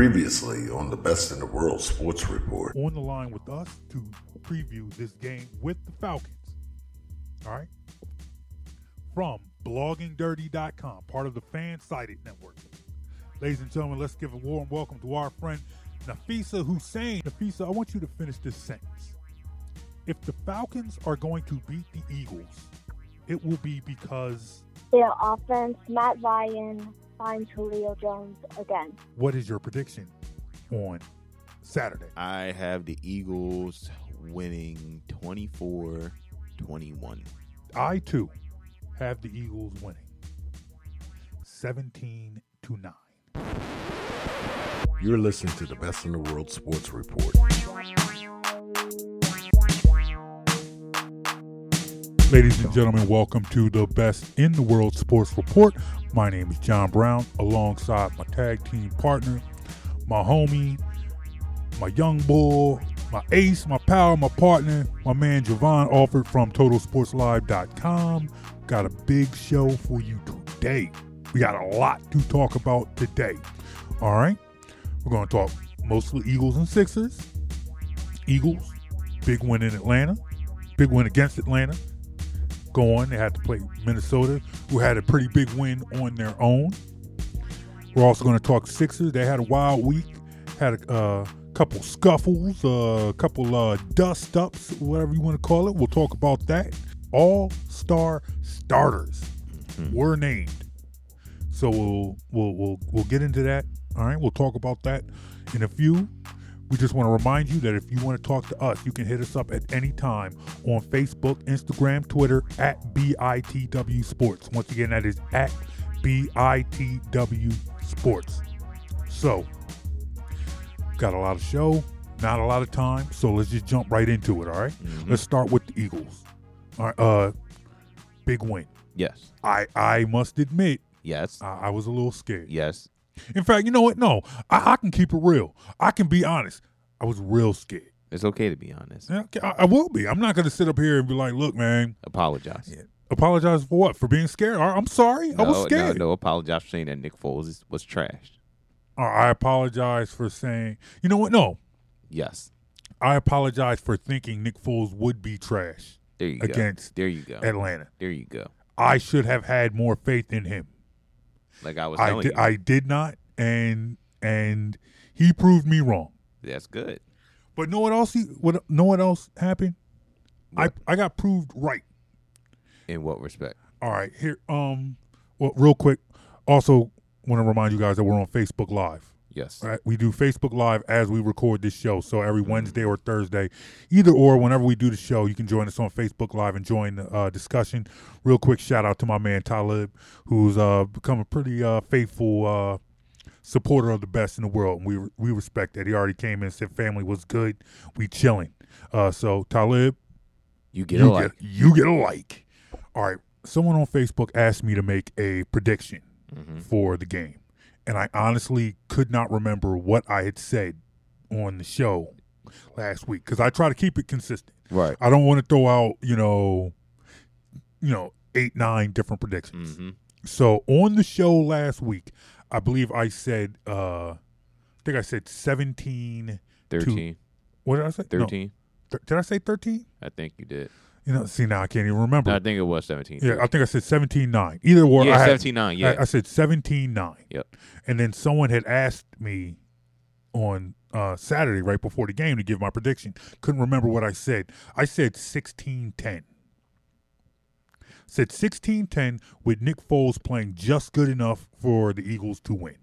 Previously on the Best in the World Sports Report. on the line with us to preview this game with the Falcons. All right. From bloggingdirty.com, part of the Fan Sided Network. Ladies and gentlemen, let's give a warm welcome to our friend Nafisa Hussein. Nafisa, I want you to finish this sentence. If the Falcons are going to beat the Eagles, it will be because Their offense, Matt Ryan finds Julio Jones again. what is your prediction on Saturday? I have the Eagles winning 24 21. I too have the Eagles winning 17 to 9. You're listening to the Best in the World Sports Report. Ladies and gentlemen, welcome to the Best in the World Sports Report. My name is Jon Brown, alongside my tag team partner, my homie, my young bull, my ace, my pal, my partner, my man Jovan Alford from TotalSportsLive.com. Got a big show for you today. We got a lot to talk about today. All right, we're going to talk mostly Eagles and Sixers. Eagles, big win in Atlanta, big win against Atlanta go on. They had to play Minnesota, who had a pretty big win on their own. We're also going to talk Sixers. They had a wild week, had a uh, couple scuffles, a uh, couple uh, dust ups, whatever you want to call it. We'll talk about that. All star starters were named, so we'll we'll we'll we'll get into that. All right, we'll talk about that in a few. We just want to remind you that if you want to talk to us, you can hit us up at any time on Facebook, Instagram, Twitter at BITW Sports. Once again, that is at BITW Sports. So, got a lot of show, not a lot of time, so let's just jump right into it, all right? Let's start with the Eagles. All right, uh, big win. Yes. I I must admit, Yes. I, I was a little scared. Yes. In fact, you know what? No, I, I can keep it real. I can be honest. I was real scared. It's okay to be honest. Yeah, okay, I, I will be. I'm not going to sit up here and be like, "Look, man, Apologize. apologize for what? For being scared? I, am sorry. I was scared. No, no, apologize for saying that Nick Foles is, was trashed. Uh, I apologize for saying. You know what? No, Yes. I apologize for thinking Nick Foles would be trash There you Against go. There you go. Atlanta. There you go. I should have had more faith in him. Like I was I you. I did not, and and he proved me wrong. That's good. But know what else? He, what know what else happened? What? I I got proved right. In what respect? All right, here. Um, well, real quick. Also, want to remind you guys that we're on Facebook Live. Yes. Right, we do Facebook Live as we record this show. So every Wednesday or Thursday, either or, whenever we do the show, you can join us on Facebook Live and join the uh, discussion. Real quick shout out to my man Talib, who's uh, become a pretty uh, faithful uh, supporter of the best in the world. And we we respect that. He already came in and said family was good. We chilling. Uh, so Talib, You get you a like. get you get a like. All right. Someone on Facebook asked me to make a prediction Mhm. for the game, and I honestly could not remember what I had said on the show last week because I try to keep it consistent. Right. I don't want to throw out you know, you know, eight nine different predictions. Mm-hmm. So on the show last week, I believe I said, uh I think I said seventeen. 13. What did I say? No, 13. th- did I say thirteen? I think you did. You know, see now I can't even remember. No, I think it was 17. Yeah, I think I said 17-9. Either or, yeah I, had, 17 9. Yeah. I, I said 17-9. Yep. And then someone had asked me on uh, Saturday, right before the game, to give my prediction. Couldn't remember what I said. I said 16-10. Said 16-10 with Nick Foles playing just good enough for the Eagles to win.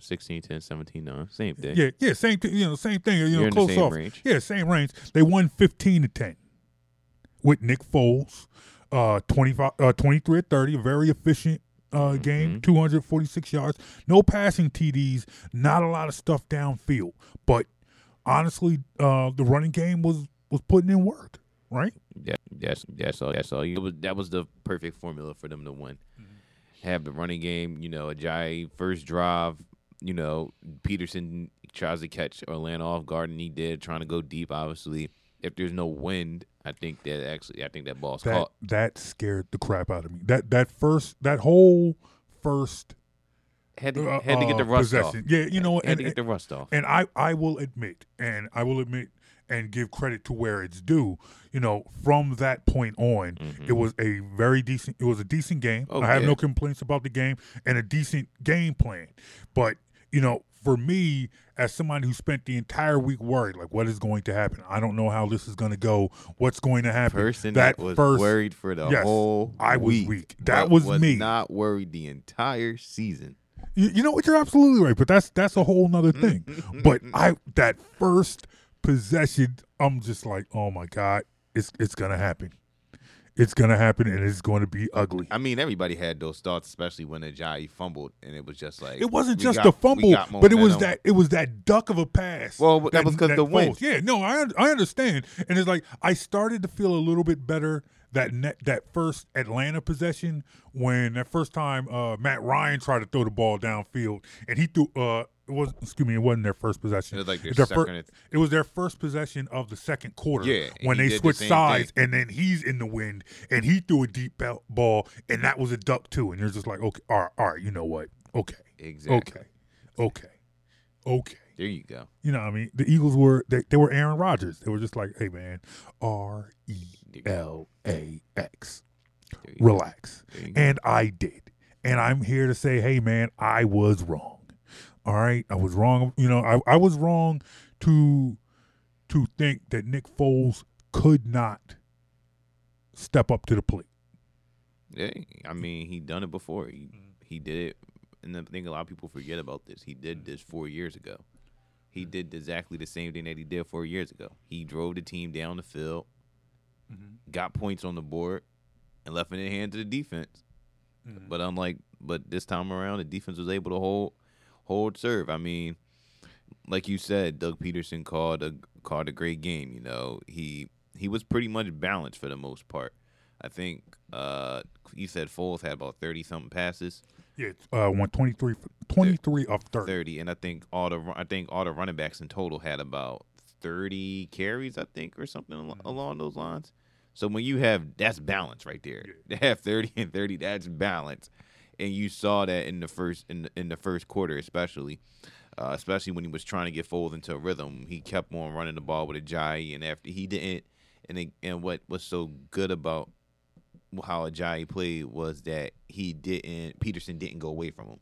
16 10, 17 9. Same thing. Yeah, yeah, same thing. You know, same thing. You know, You're the close off. range. Yeah, same range. They won 15 to 10 with Nick Foles, uh, 25, uh, 23 at 30, a very efficient uh, game, Mhm. 246 yards, no passing TDs, not a lot of stuff downfield. But honestly, uh, the running game was was putting in work, right? Yeah, all. That's all. It was that was the perfect formula for them to win. Have the running game. You know, Ajayi first drive. You know, Pederson tries to catch Orlando off guard, and he did, trying to go deep. Obviously, if there's no wind, I think that actually, I think that ball's That caught. that scared the crap out of me. That that first that whole first Had to, uh, had to get the uh, rust off. possession. Yeah, you know, Had and, to get the rust off. and I, I will admit, and I will admit and give credit to where it's due. You know, from that point on, it was a very decent. It was a decent game. Mm-hmm. Oh, I have yeah. no complaints about the game and a decent game plan. But you know, for me, as somebody who spent the entire week worried, like what is going to happen? I don't know how this is going to go. What's going to happen? Person that, was first, worried for the yes, whole I was week. weak. That but was was me. Not worried the entire season. You, you know what? You're absolutely right, but that's that's a whole nother thing. but I that first possession, I'm just like, oh my god, it's it's gonna happen. It's gonna happen, and it's going to be ugly. I mean, everybody had those thoughts, especially when Ajayi fumbled, and it was just like It wasn't just got- the fumble, but it was that it was that duck of a pass. Well, that was because the wind. Yeah, no, I I understand, and it's like I started to feel a little bit better that net, that first Atlanta possession when that first time uh, Matt Ryan tried to throw the ball downfield and he threw. Uh, it was excuse me, it wasn't their first possession. It was like their their second fir- it was their first possession of the second quarter. Yeah, when they did the switched sides, thing. and then he's in the wind and he threw a deep ball, and that was a duck too. And you're just like, okay, all right, all right, you know what? Okay, exactly. okay, okay, okay. There you go. You know, what I mean, the Eagles were they, they were Aaron Rodgers. They were just like, hey man, R E L A X, There you go. relax. There you go. And I did, and I'm here to say, hey man, I was wrong. All right, I was wrong. You know, I, I was wrong to to think that Nick Foles could not step up to the plate. Yeah, I mean, he done it before. He he did it, and I think a lot of people forget about this. He did this four years ago. He did exactly the same thing that he did four years ago. He drove the team down the field, Mm-hmm. got points on the board, and left it in the hands of the defense. Mm-hmm. But unlike, but this time around, the defense was able to hold hold serve. I mean, like you said, Doug Pederson called a called a great game. You know, he he was pretty much balanced for the most part. I think uh you said Foles had about thirty something passes, Yeah, uh, won 23, 23 of thirty. thirty, and I think all the I think all the running backs in total had about thirty carries, I think, or something al- along those lines. So when you have that's balance right there. To have thirty and thirty, that's balance, and you saw that in the first in in the first quarter, especially. Uh, especially when he was trying to get Foles into a rhythm, he kept on running the ball with a Ajayi, and after he didn't, and and what was so good about how Ajayi played was that he didn't Pederson didn't go away from him.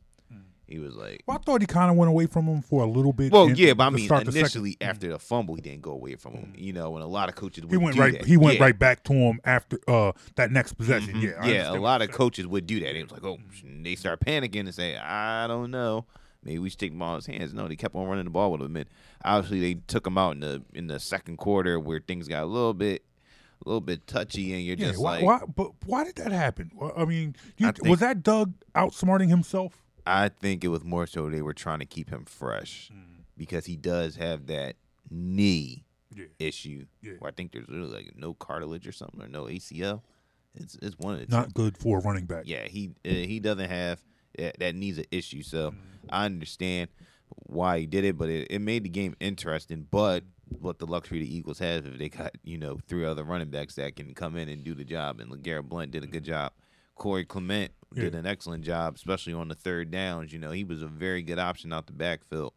He was like, Well, I thought he kind of went away from him for a little bit. well, in- yeah, but I mean, start the initially after the fumble, he didn't go away from him. You know, and a lot of coaches would he went do right. that. He went Yeah. right back to him after uh that next possession. Mhm. Yeah, yeah. A lot of saying. coaches would do that. It was like, oh, they start panicking and say, I don't know. Maybe we should take ball in his hands. No, they kept on running the ball with him. And obviously, they took him out in the in the second quarter where things got a little bit, a little bit touchy, and you're Yeah, just why, like, why? But why did that happen? I mean, you, I think- was that Doug outsmarting himself? I think it was more so they were trying to keep him fresh because he does have that knee Yeah. issue Yeah. where I think there's really like no cartilage or something or no ACL. It's it's one of the two. Not good for a running back. yeah, he uh, he doesn't have that, that needs an issue. So Mm-hmm. I understand why he did it, but it, it made the game interesting. But what the luxury the Eagles have if they got you know three other running backs that can come in and do the job, and LeGarrette Blunt did a good job. Corey Clement did Yeah. an excellent job, especially on the third downs. You know, he was a very good option out the backfield.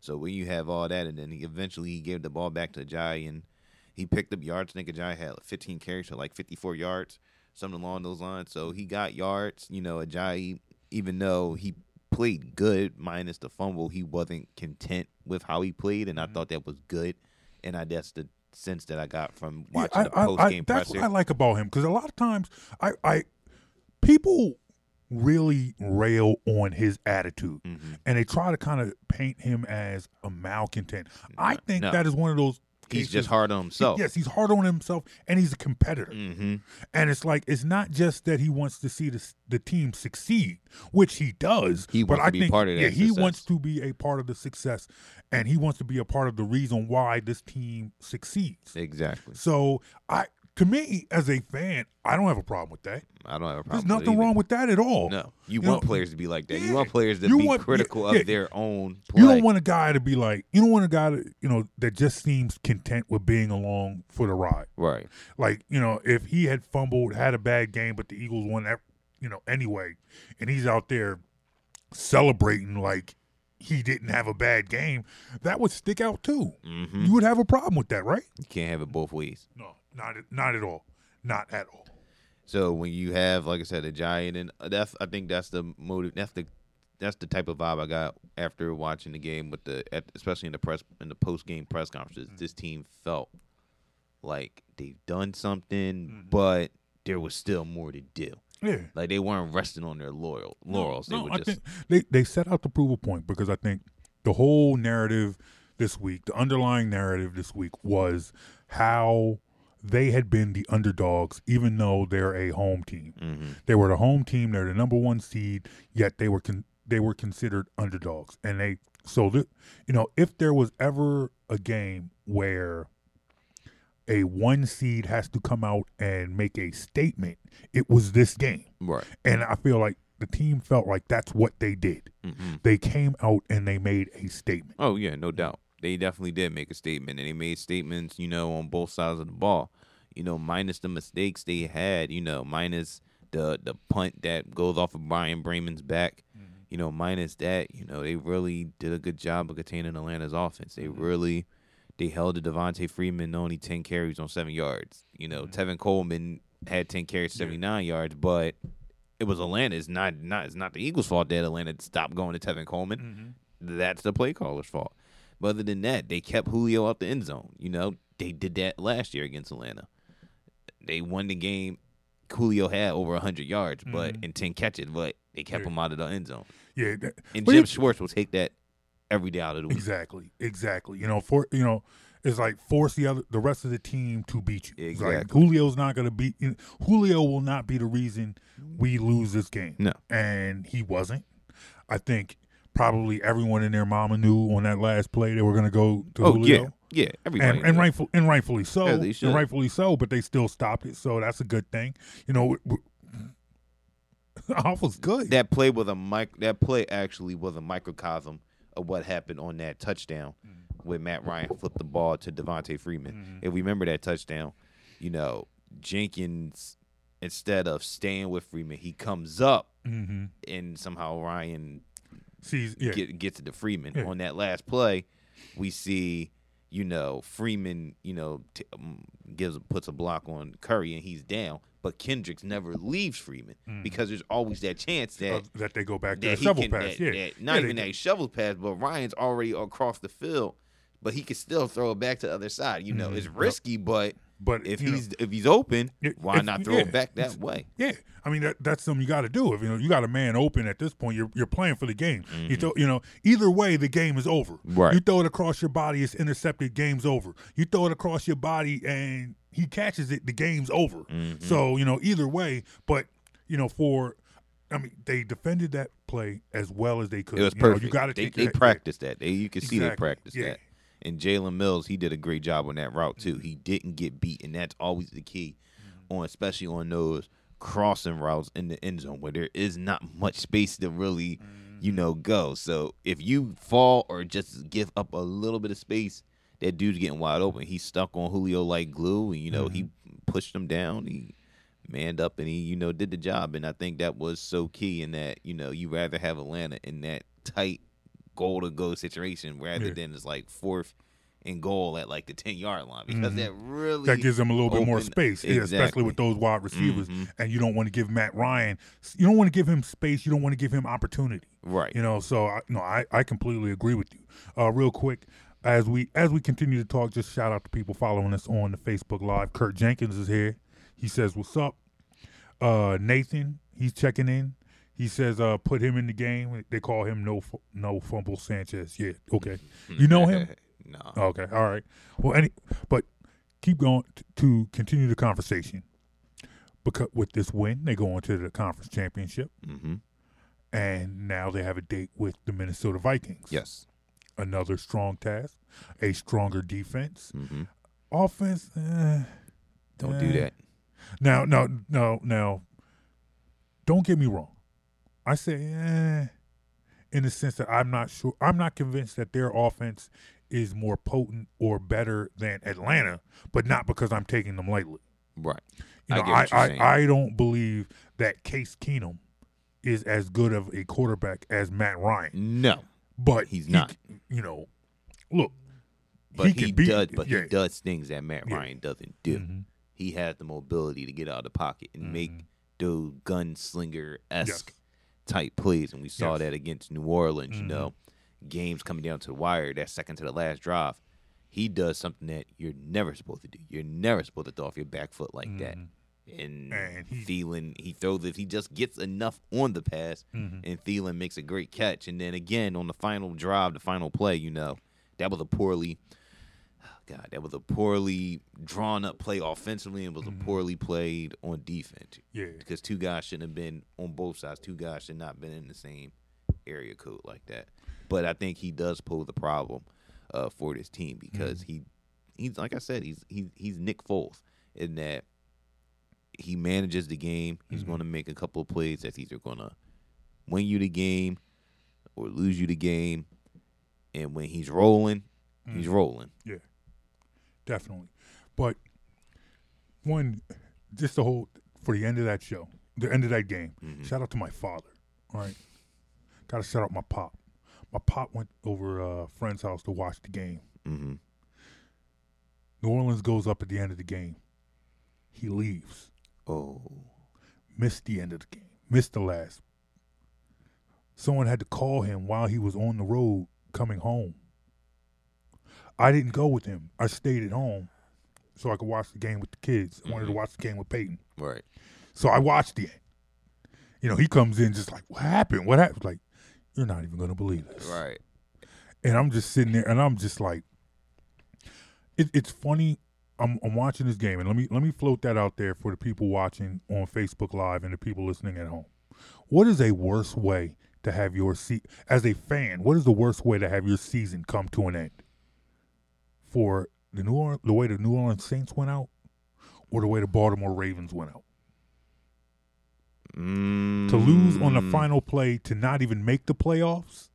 So when you have all that, and then he eventually he gave the ball back to Ajayi, and he picked up yards. I think Ajayi had like 15 carries for like 54 yards, something along those lines. So he got yards. You know, Ajayi, even though he played good minus the fumble, he wasn't content with how he played, and I mm-hmm. thought that was good. And I that's the sense that I got from Yeah, watching I, the post I- game that's presser. what I like about him because a lot of times I, I people really rail on his attitude Mhm. and they try to kind of paint him as a malcontent. I think no. that is one of those. He's just hard on himself. Yes, he's hard on himself and he's a competitor. hmm And it's like it's not just that he wants to see the the team succeed, which he does. He but wants I to be think, part of that Yeah, he success. wants to be a part of the success, and he wants to be a part of the reason why this team succeeds. Exactly. So I, to me, as a fan, I don't have a problem with that. I don't have a problem. There's nothing it either. wrong with that at all. No, you, You want know, players to be like that. yeah, You want players to you be want- critical yeah, of their own play. You don't want a guy to be like, you don't want a guy to, you know, that just seems content with being along for the ride. right. Like, you know, if he had fumbled, had a bad game, but the Eagles won that, you know, anyway, and he's out there celebrating like he didn't have a bad game, that would stick out too. hmm You would have a problem with that, right? You can't have it both ways. No, not at, not at all. Not at all. So when you have, like I said, Ajayi, and that's I think that's the motive. That's the that's the type of vibe I got after watching the game with the, at, especially in the press in the post game press conferences. Mm. This team felt like they've done something, mm-hmm. but there was still more to do. Yeah. Like they weren't resting on their loyal laurels. they No, were I just think they they set out to prove a point because I think the whole narrative this week, the underlying narrative this week was how they had been the underdogs, even though they're a home team. hmm They were the home team; they're the number one seed, yet they were con- they were considered underdogs, and they so that you know if there was ever a game where a one seed has to come out and make a statement, it was this game. right. And I feel like the team felt like that's what they did. hmm They came out and they made a statement. Oh yeah, no doubt. They definitely did make a statement, and they made statements, you know, on both sides of the ball. You know, minus the mistakes they had. You know, minus the the punt that goes off of Bryan Braman's back. Mm-hmm. You know, minus that, you know, they really did a good job of containing Atlanta's offense. They mm-hmm. really they held the Devonta Freeman only ten carries on seven yards. You know, mm-hmm. Tevin Coleman had ten carries, seventy nine yards, but it was Atlanta. It's not not it's not the Eagles' fault that Atlanta stopped going to Tevin Coleman that's the play caller's fault. But other than that, they kept Julio out the end zone. You know, they did that last year against Atlanta. They won the game. Julio had over 100 yards, but mm-hmm. in 10 catches, but they kept Yeah. him out of the end zone. Yeah, that, And Jim it- Schwartz will take that every day out of the week. exactly, exactly. You know, for you know, it's like force the other the rest of the team to beat you. It's Like Exactly. Julio's not going to beat. You know, Julio will not be the reason we lose this game. No. and he wasn't. I think probably everyone and their mama knew on that last play they were going to go to Oh Julio. yeah, yeah. Everybody and, and rightful and rightfully so, Yeah, and rightfully so. But they still stopped it, so that's a good thing. You know, was good. that play was a mic. That play actually was a microcosm of what happened on that touchdown where Matt Ryan flipped the ball to Devonta Freeman. If we remember that touchdown, you know Jenkins instead of staying with Freeman, he comes up mm-hmm. and somehow Ryan Sees, yeah, get, gets it to Freeman. Yeah. On that last play, we see you know Freeman, you know, t- um, gives puts a block on Curry and he's down, but Kendricks never leaves Freeman because there's always that chance that uh, that they go back to that shovel can, pass. that- yeah, that- not Yeah, even that shovel pass, but Ryan's already across the field, but he can still throw it back to the other side. You know, it's risky, but But if Mm-hmm. know, he's if he's open, why if- not throw yeah, it back that way? Yeah, I mean that, that's something you got to do. If you know you got a man open at this point, you're you're playing for the game. You throw, you know, either way, the game is over. Mm-hmm. Right. You throw it across your body, it's intercepted. Game's over. You throw it across your body and he catches it, the game's over. Mm-hmm. So you know either way, but you know for. I mean, they defended that play as well as they could. It was You know, perfect. you got to they, take they that- practiced that. They you can see they Exactly. practiced Yeah. that. And Jalen Mills, he did a great job on that route too. He didn't get beat, and that's always the key, Mm-hmm. on especially on those crossing routes in the end zone where there is not much space to really, you Mm-hmm. know, go. So if you fall or just give up a little bit of space, that dude's getting wide open. He stuck on Julio like glue, and you know he Mm-hmm. pushed him down. He manned up and he, you know, did the job. And I think that was so key in that, you know, you rather have Atlanta in that tight goal to go situation rather Yeah. than it's like fourth and goal at like the ten yard line because that really Mm-hmm. that gives them a little bit more space, yeah, especially with those wide receivers. Mhm. And you don't want to give Matt Ryan, you don't want to give him space. You don't want to give him opportunity. right. You know, so I, no, I, I completely agree with you. Uh, real quick, as we as we continue to talk, just shout out to people following us on the Facebook Live. Kurt Jenkins is here. He says, "What's up?" Uh, Nathan, he's checking in. He says, "Uh, put him in the game." They call him no no fumble Sanchez. Yeah, okay. You know him? no. Okay, all right. Well, any, but keep going t- to continue the conversation. Because with this win, they go on to the conference championship, Mm-hmm. and now they have a date with the Minnesota Vikings. Yes. another strong task, a stronger defense, Mm-hmm. offense. eh, Don't do eh. that. Now, no, no, now. Don't get me wrong. I say, eh, in the sense that I'm not sure. I'm not convinced that their offense is more potent or better than Atlanta, but not because I'm taking them lightly. Right. You I know, I, I, saying. I don't believe that Case Keenum is as good of a quarterback as Matt Ryan, No, but He's he not. you know, look, but he, beat. does. But yeah. he does things that Matt Yeah. Ryan doesn't do. Mhm. He has the mobility to get out of the pocket and make those gunslinger esque Yes. Type plays, and we saw Yes. that against New Orleans. You Mhm. know, games coming down to the wire, that second to the last drive. He does something that you're never supposed to do. You're never supposed to throw off your back foot like that. Mhm. And, And he- Thielen, he throws it. He just gets enough on the pass, Mhm. and Thielen makes a great catch. And then again on the final drive, the final play, you know, that was a poorly, God, that was a poorly drawn up play offensively, and was Mm-hmm. a poorly played on defense yeah, because two guys shouldn't have been on both sides. Two guys should not have been in the same area code like that. But I think he does pose a problem uh, for this team because he he's like I said, he's he's he's Nick Foles in that he manages the game. He's going to make a couple of plays that's either going to win you the game or lose you the game. And when he's rolling, he's rolling. yeah, definitely. But one, just the whole for the end of that show, the end of that game. Shout out to my father. All right, got to shout out my pop. My pop went over a friend's house to watch the game. hmm New Orleans goes up at the end of the game. He leaves. Oh, Missed the end of the game. Missed the last. Someone had to call him while he was on the road coming home. I didn't go with him. I stayed at home so I could watch the game with the kids. I wanted to mm-hmm. watch the game with Peyton. right. So I watched the end. You know, he comes in just like, what happened? What happened? Like, you're not even going to believe this. Right. And I'm just sitting there and I'm just like, it, it's funny. I'm, I'm watching this game and let me let me float that out there for the people watching on Facebook Live and the people listening at home. What is a worse way to have your se- as a fan? What is the worst way to have your season come to an end? For the New Orleans, the way the New Orleans Saints went out, or the way the Baltimore Ravens went out. Mm, to lose on the final play to not even make the playoffs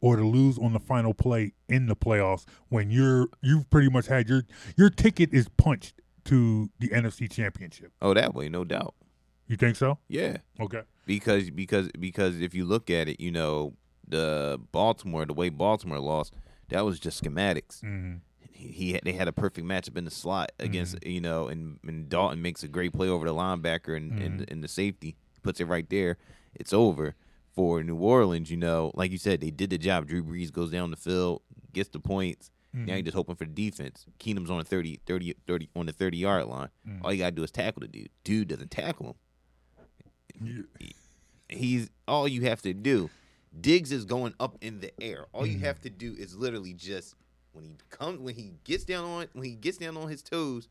or to lose on the final play in the playoffs when you're you've pretty much had your your ticket is punched to the NFC championship. Oh, that way, no doubt. You think so? Yeah. Okay. because because because if you look at it, you know the Baltimore, the way Baltimore lost, that was just schematics. Mm-hmm. He, he they had a perfect matchup in the slot against mm-hmm. you know, and, and Dalton makes a great play over the linebacker and and, mm-hmm. and the safety puts it right there. It's over for New Orleans. You know, like you said, they did the job. Drew Brees goes down the field, gets the points. Now mm-hmm. you're just hoping for the defense. Keenum's on the 30, 30, 30 on the thirty yard line. Mm. All you gotta do is tackle the dude. Dude doesn't tackle him he's all you have to do. Diggs is going up in the air. All you have to do is literally just when he comes when he gets down on when he gets down on his toes,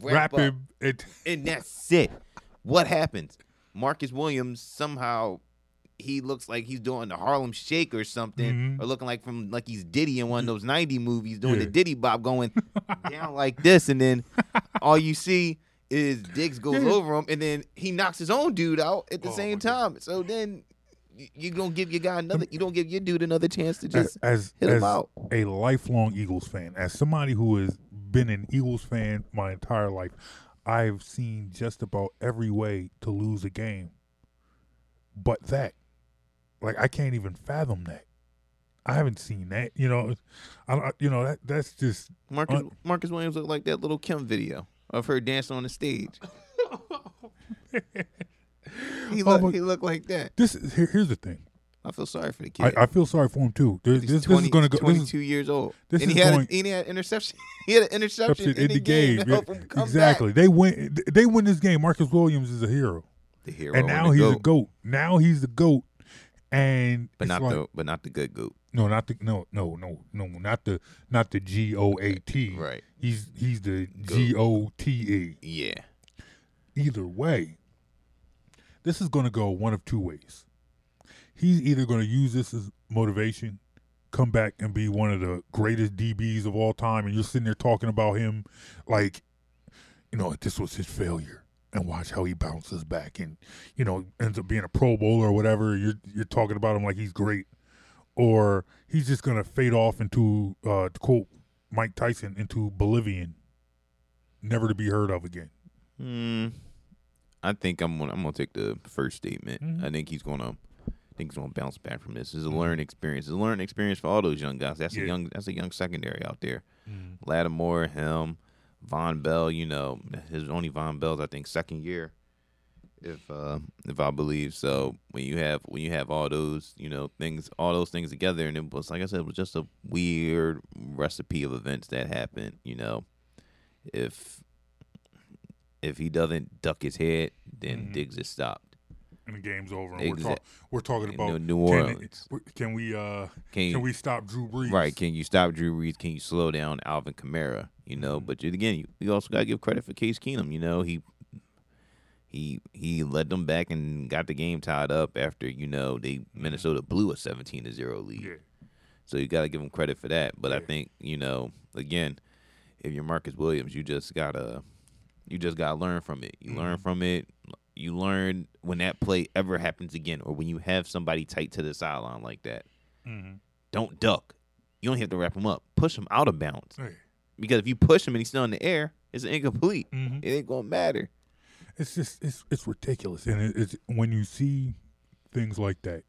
wrap, Wrap him. It, and that's it. What happens? Marcus Williams somehow he looks like he's doing the Harlem Shake or something, Mhm. or looking like from like he's Diddy in one of those '90 movies doing the Diddy Bob, going down like this, and then all you see is Diggs goes Yeah. over him, and then he knocks his own dude out at the Oh, same time. So then you don't give your guy another, you don't give your dude another chance to just as hit him as out. a lifelong Eagles fan, as somebody who has been an Eagles fan my entire life, I've seen just about every way to lose a game, but that, like, I can't even fathom that. I haven't seen that. You know, I, I you know that that's just Marcus Uh, Marcus Williams looked like that Lil' Kim video of her dancing on the stage. he Oh, looked but- he looked like that. this. is- Here, here's the thing. I feel sorry for the kid. I, I feel sorry for him too. This, this, 20 this is going to go. This 22 is years old. this and is he had, going- a, and he had interception. he had an interception in, in, the game, to yeah, help him come exactly. back. They win. They win this game. Marcus Williams is a hero, The hero and now the he's a goat, goat. Now he's the goat, and but not like- the but not the good goat. No, not the no no no no not the not the G O A T. Right. He's he's the G O T E. Yeah. Either way, this is going to go one of two ways. He's either going to use this as motivation, come back and be one of the greatest DBs of all time, and you're sitting there talking about him like, you know, this was his failure, and watch how he bounces back, and you know, ends up being a Pro Bowler or whatever. You're you're talking about him like he's great, or he's just going to fade off into, uh, to quote Mike Tyson, into Bolivian, never to be heard of again. Hmm. I think I'm gonna I'm gonna take the first statement. Mhm. I think he's gonna I think he's gonna bounce back from this. It's a learning experience. It's a learning experience for all those young guys. That's Yeah. a young that's a young secondary out there. Mm. Lattimore, him, Vonn Bell. You know, his only Vonn Bell's I think second year, if uh, if I believe. So when you have when you have all those you know things all those things together, and it was like I said, it was just a weird recipe of events that happened. You know, if if he doesn't duck his head, then Mhm. Diggs is stopped. And the game's over. And we're, talk, we're talking In about New can, Orleans. it- can we uh Can you, can we stop Drew Brees? Right. Can you stop Drew Brees? Can you slow down Alvin Kamara? You know, Mhm. but again, you, you also got to give credit for Case Keenum. You know, he he he led them back and got the game tied up after you know they Minnesota blew a seventeen to zero lead. Yeah. So you got to give him credit for that. But I think you know, again, if you're Marcus Williams, you just gotta you just gotta learn from it. You learn Mhm. from it. You learn when that play ever happens again, or when you have somebody tight to the sideline like that. Mm-hmm. Don't duck. You don't have to wrap him up. Push him out of bounds. Hey. Because if you push him and he's still in the air, it's incomplete. Mhm. It ain't gonna matter. It's just it's it's ridiculous, and it, it's when you see things like that,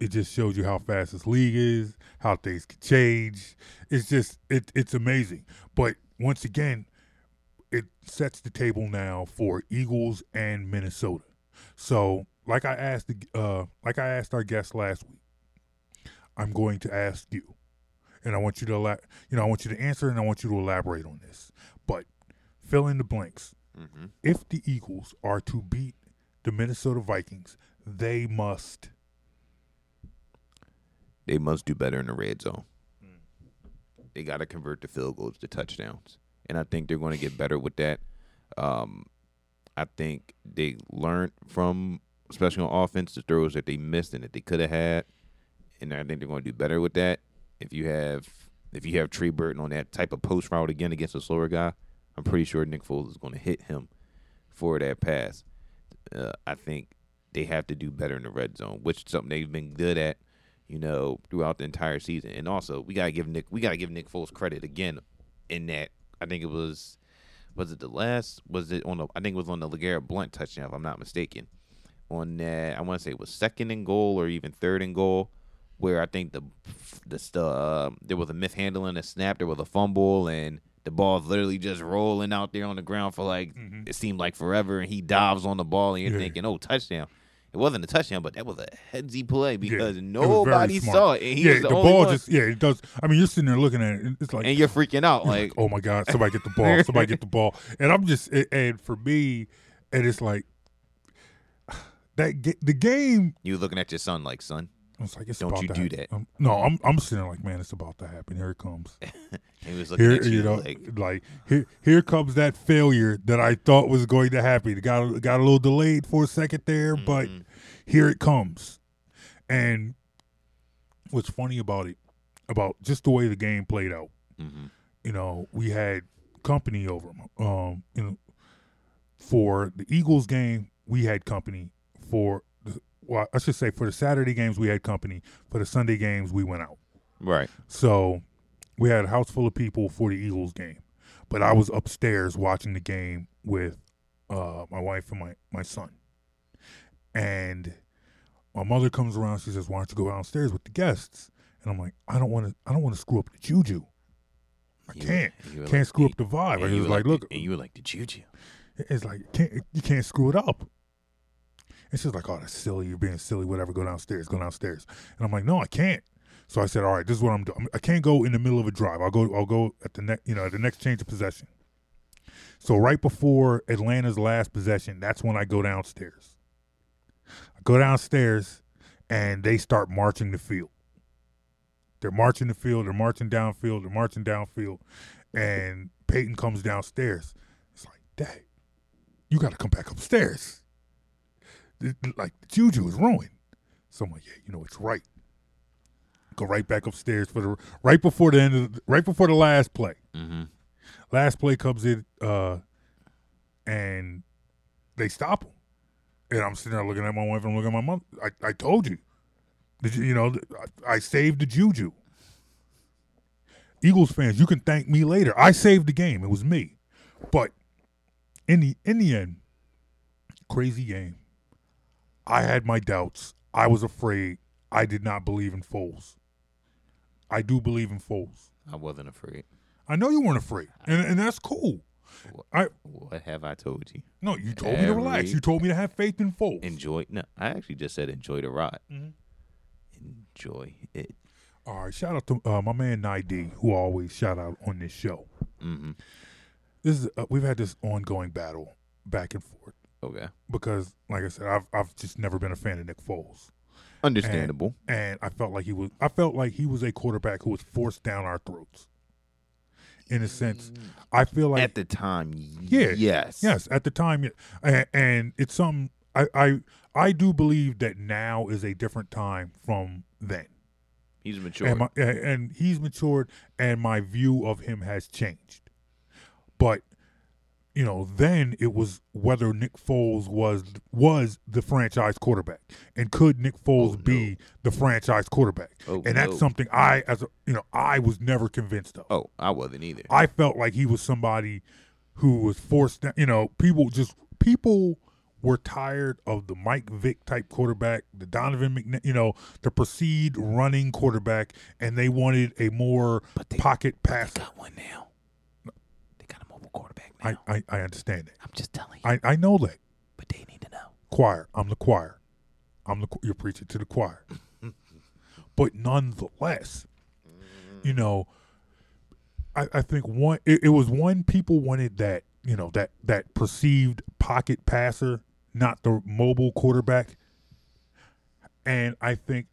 it just shows you how fast this league is, how things can change. It's just it it's amazing. But once again, it sets the table now for Eagles and Minnesota. So, like I asked, the, uh, like I asked our guest last week, I'm going to ask you, and I want you to, you know, I want you to answer, and I want you to elaborate on this. But fill in the blanks Mm-hmm. if the Eagles are to beat the Minnesota Vikings, they must. They must do better in the red zone. They got to convert the field goals to touchdowns, and I think they're going to get better with that. Um, I think they learned from, especially on offense, the throws that they missed and that they could have had, and I think they're going to do better with that. If you have if you have Trey Burton on that type of post route again against a slower guy, I'm pretty sure Nick Foles is going to hit him for that pass. Uh, I think they have to do better in the red zone, which is something they've been good at, you know, throughout the entire season. And also, we gotta give Nick we gotta give Nick Foles credit again in that. I think it was was it the last was it on the I think it was on the LeGarrette Blunt touchdown if I'm not mistaken. On that I want to say it was second and goal or even third and goal, where I think the the uh, there was a mishandling, a snap, there was a fumble, and the ball's literally just rolling out there on the ground for like Mhm. it seemed like forever, and he dives on the ball, and you're Yeah. thinking, "Oh, touchdown!" It wasn't a touchdown, but that was a headsy play because it very nobody smart. saw it, yeah, the, the, ball just yeah, it does. I mean, you're sitting there looking at it, and it's like, and you're freaking out, you're like, oh my god, somebody get the ball, somebody get the ball, and I'm just and- and for me, and it's like that the game. you looking at your son, like, son, I was like, it's Don't about you to do happen. that. Um, no, I'm I'm sitting like, man, it's about to happen. Here it comes. he was looking Here, at you, you know, like, like here, here comes that failure that I thought was going to happen. It got got a little delayed for a second there, but mhm. here it comes. And what's funny about it, about just the way the game played out, Mhm. you know, we had company over, um, you know, for the Eagles game, we had company for well, I should say for the Saturday games we had company. For the Sunday games we went out. right, So we had a house full of people for the Eagles game. But I was upstairs watching the game with uh, my wife and my, my son. And my mother comes around, she says, Why don't you go downstairs with the guests? And I'm like, I don't want to I don't want to screw up the juju. I You can't. you Can't like- screw up the vibe. and I was were like, look, and you were like the juju. it's like can't you can't screw it up. And she's like, "Oh, that's silly. You're being silly. Whatever. Go downstairs. Go downstairs." And I'm like, "No, I can't." So I said, "All right, this is what I'm doing. I can't go in the middle of a drive. I'll go. I'll go at the next. You know, the next change of possession." So right before Atlanta's last possession, that's when I go downstairs. I go downstairs, and they start marching the field. They're marching the field. They're marching downfield. They're marching downfield, and Peyton comes downstairs. It's like, Dad, you got to come back upstairs. Like juju is ruined. So I'm like, yeah, you know, it's right. Go right back upstairs for the right before the end of the, right before the last play. Mm-hmm. Last play comes in, uh, and they stop him. And I'm sitting there looking at my wife and looking at my mother. I, I told you, Did you, you know, I, I saved the juju. Eagles fans, you can thank me later. I saved the game. It was me. But in the in the end, crazy game. I had my doubts. I was afraid. I did not believe in Foles. I do believe in Foles. I wasn't afraid. I know you weren't afraid, and and that's cool. I What have I told you? no, you told me to relax. You told me to have faith in Foles. Enjoy. No, I actually just said enjoy the ride. Mhm. Enjoy it. All right, shout out to uh, my man NID, who I always shout out on this show. hmm This is uh, we've had this ongoing battle back and forth Okay. because, like I said, I've I've just never been a fan of Nick Foles, Understandable. and I felt like he was I felt like he was a quarterback who was forced down our throats. In a sense, mm. I feel like At the time, Yeah. yes. Yes, at the time, and, and it's some. I, I I do believe that now is a different time from then, He's matured, and my, and and he's matured, and my view of him has changed. But you know, then it was whether Nick Foles was was the franchise quarterback, and could Nick Foles Oh, no. be the franchise quarterback? Oh, and that's no. something I, as a you know, I was never convinced of. oh, I wasn't either. I felt like he was somebody who was forced down. You know, people just people were tired of the Mike Vick type quarterback, the Donovan McNabb, you know, the proceed running quarterback, and they wanted a more they- pocket pass. got one now. They got a mobile quarterback now. I, I, I understand that. I'm just telling you. I, I know that. but they need to know. Choir. I'm the choir. I'm the you're preaching to the choir. but nonetheless, you know, I, I think one it, it was one people wanted that you know that that perceived pocket passer, not the mobile quarterback, and I think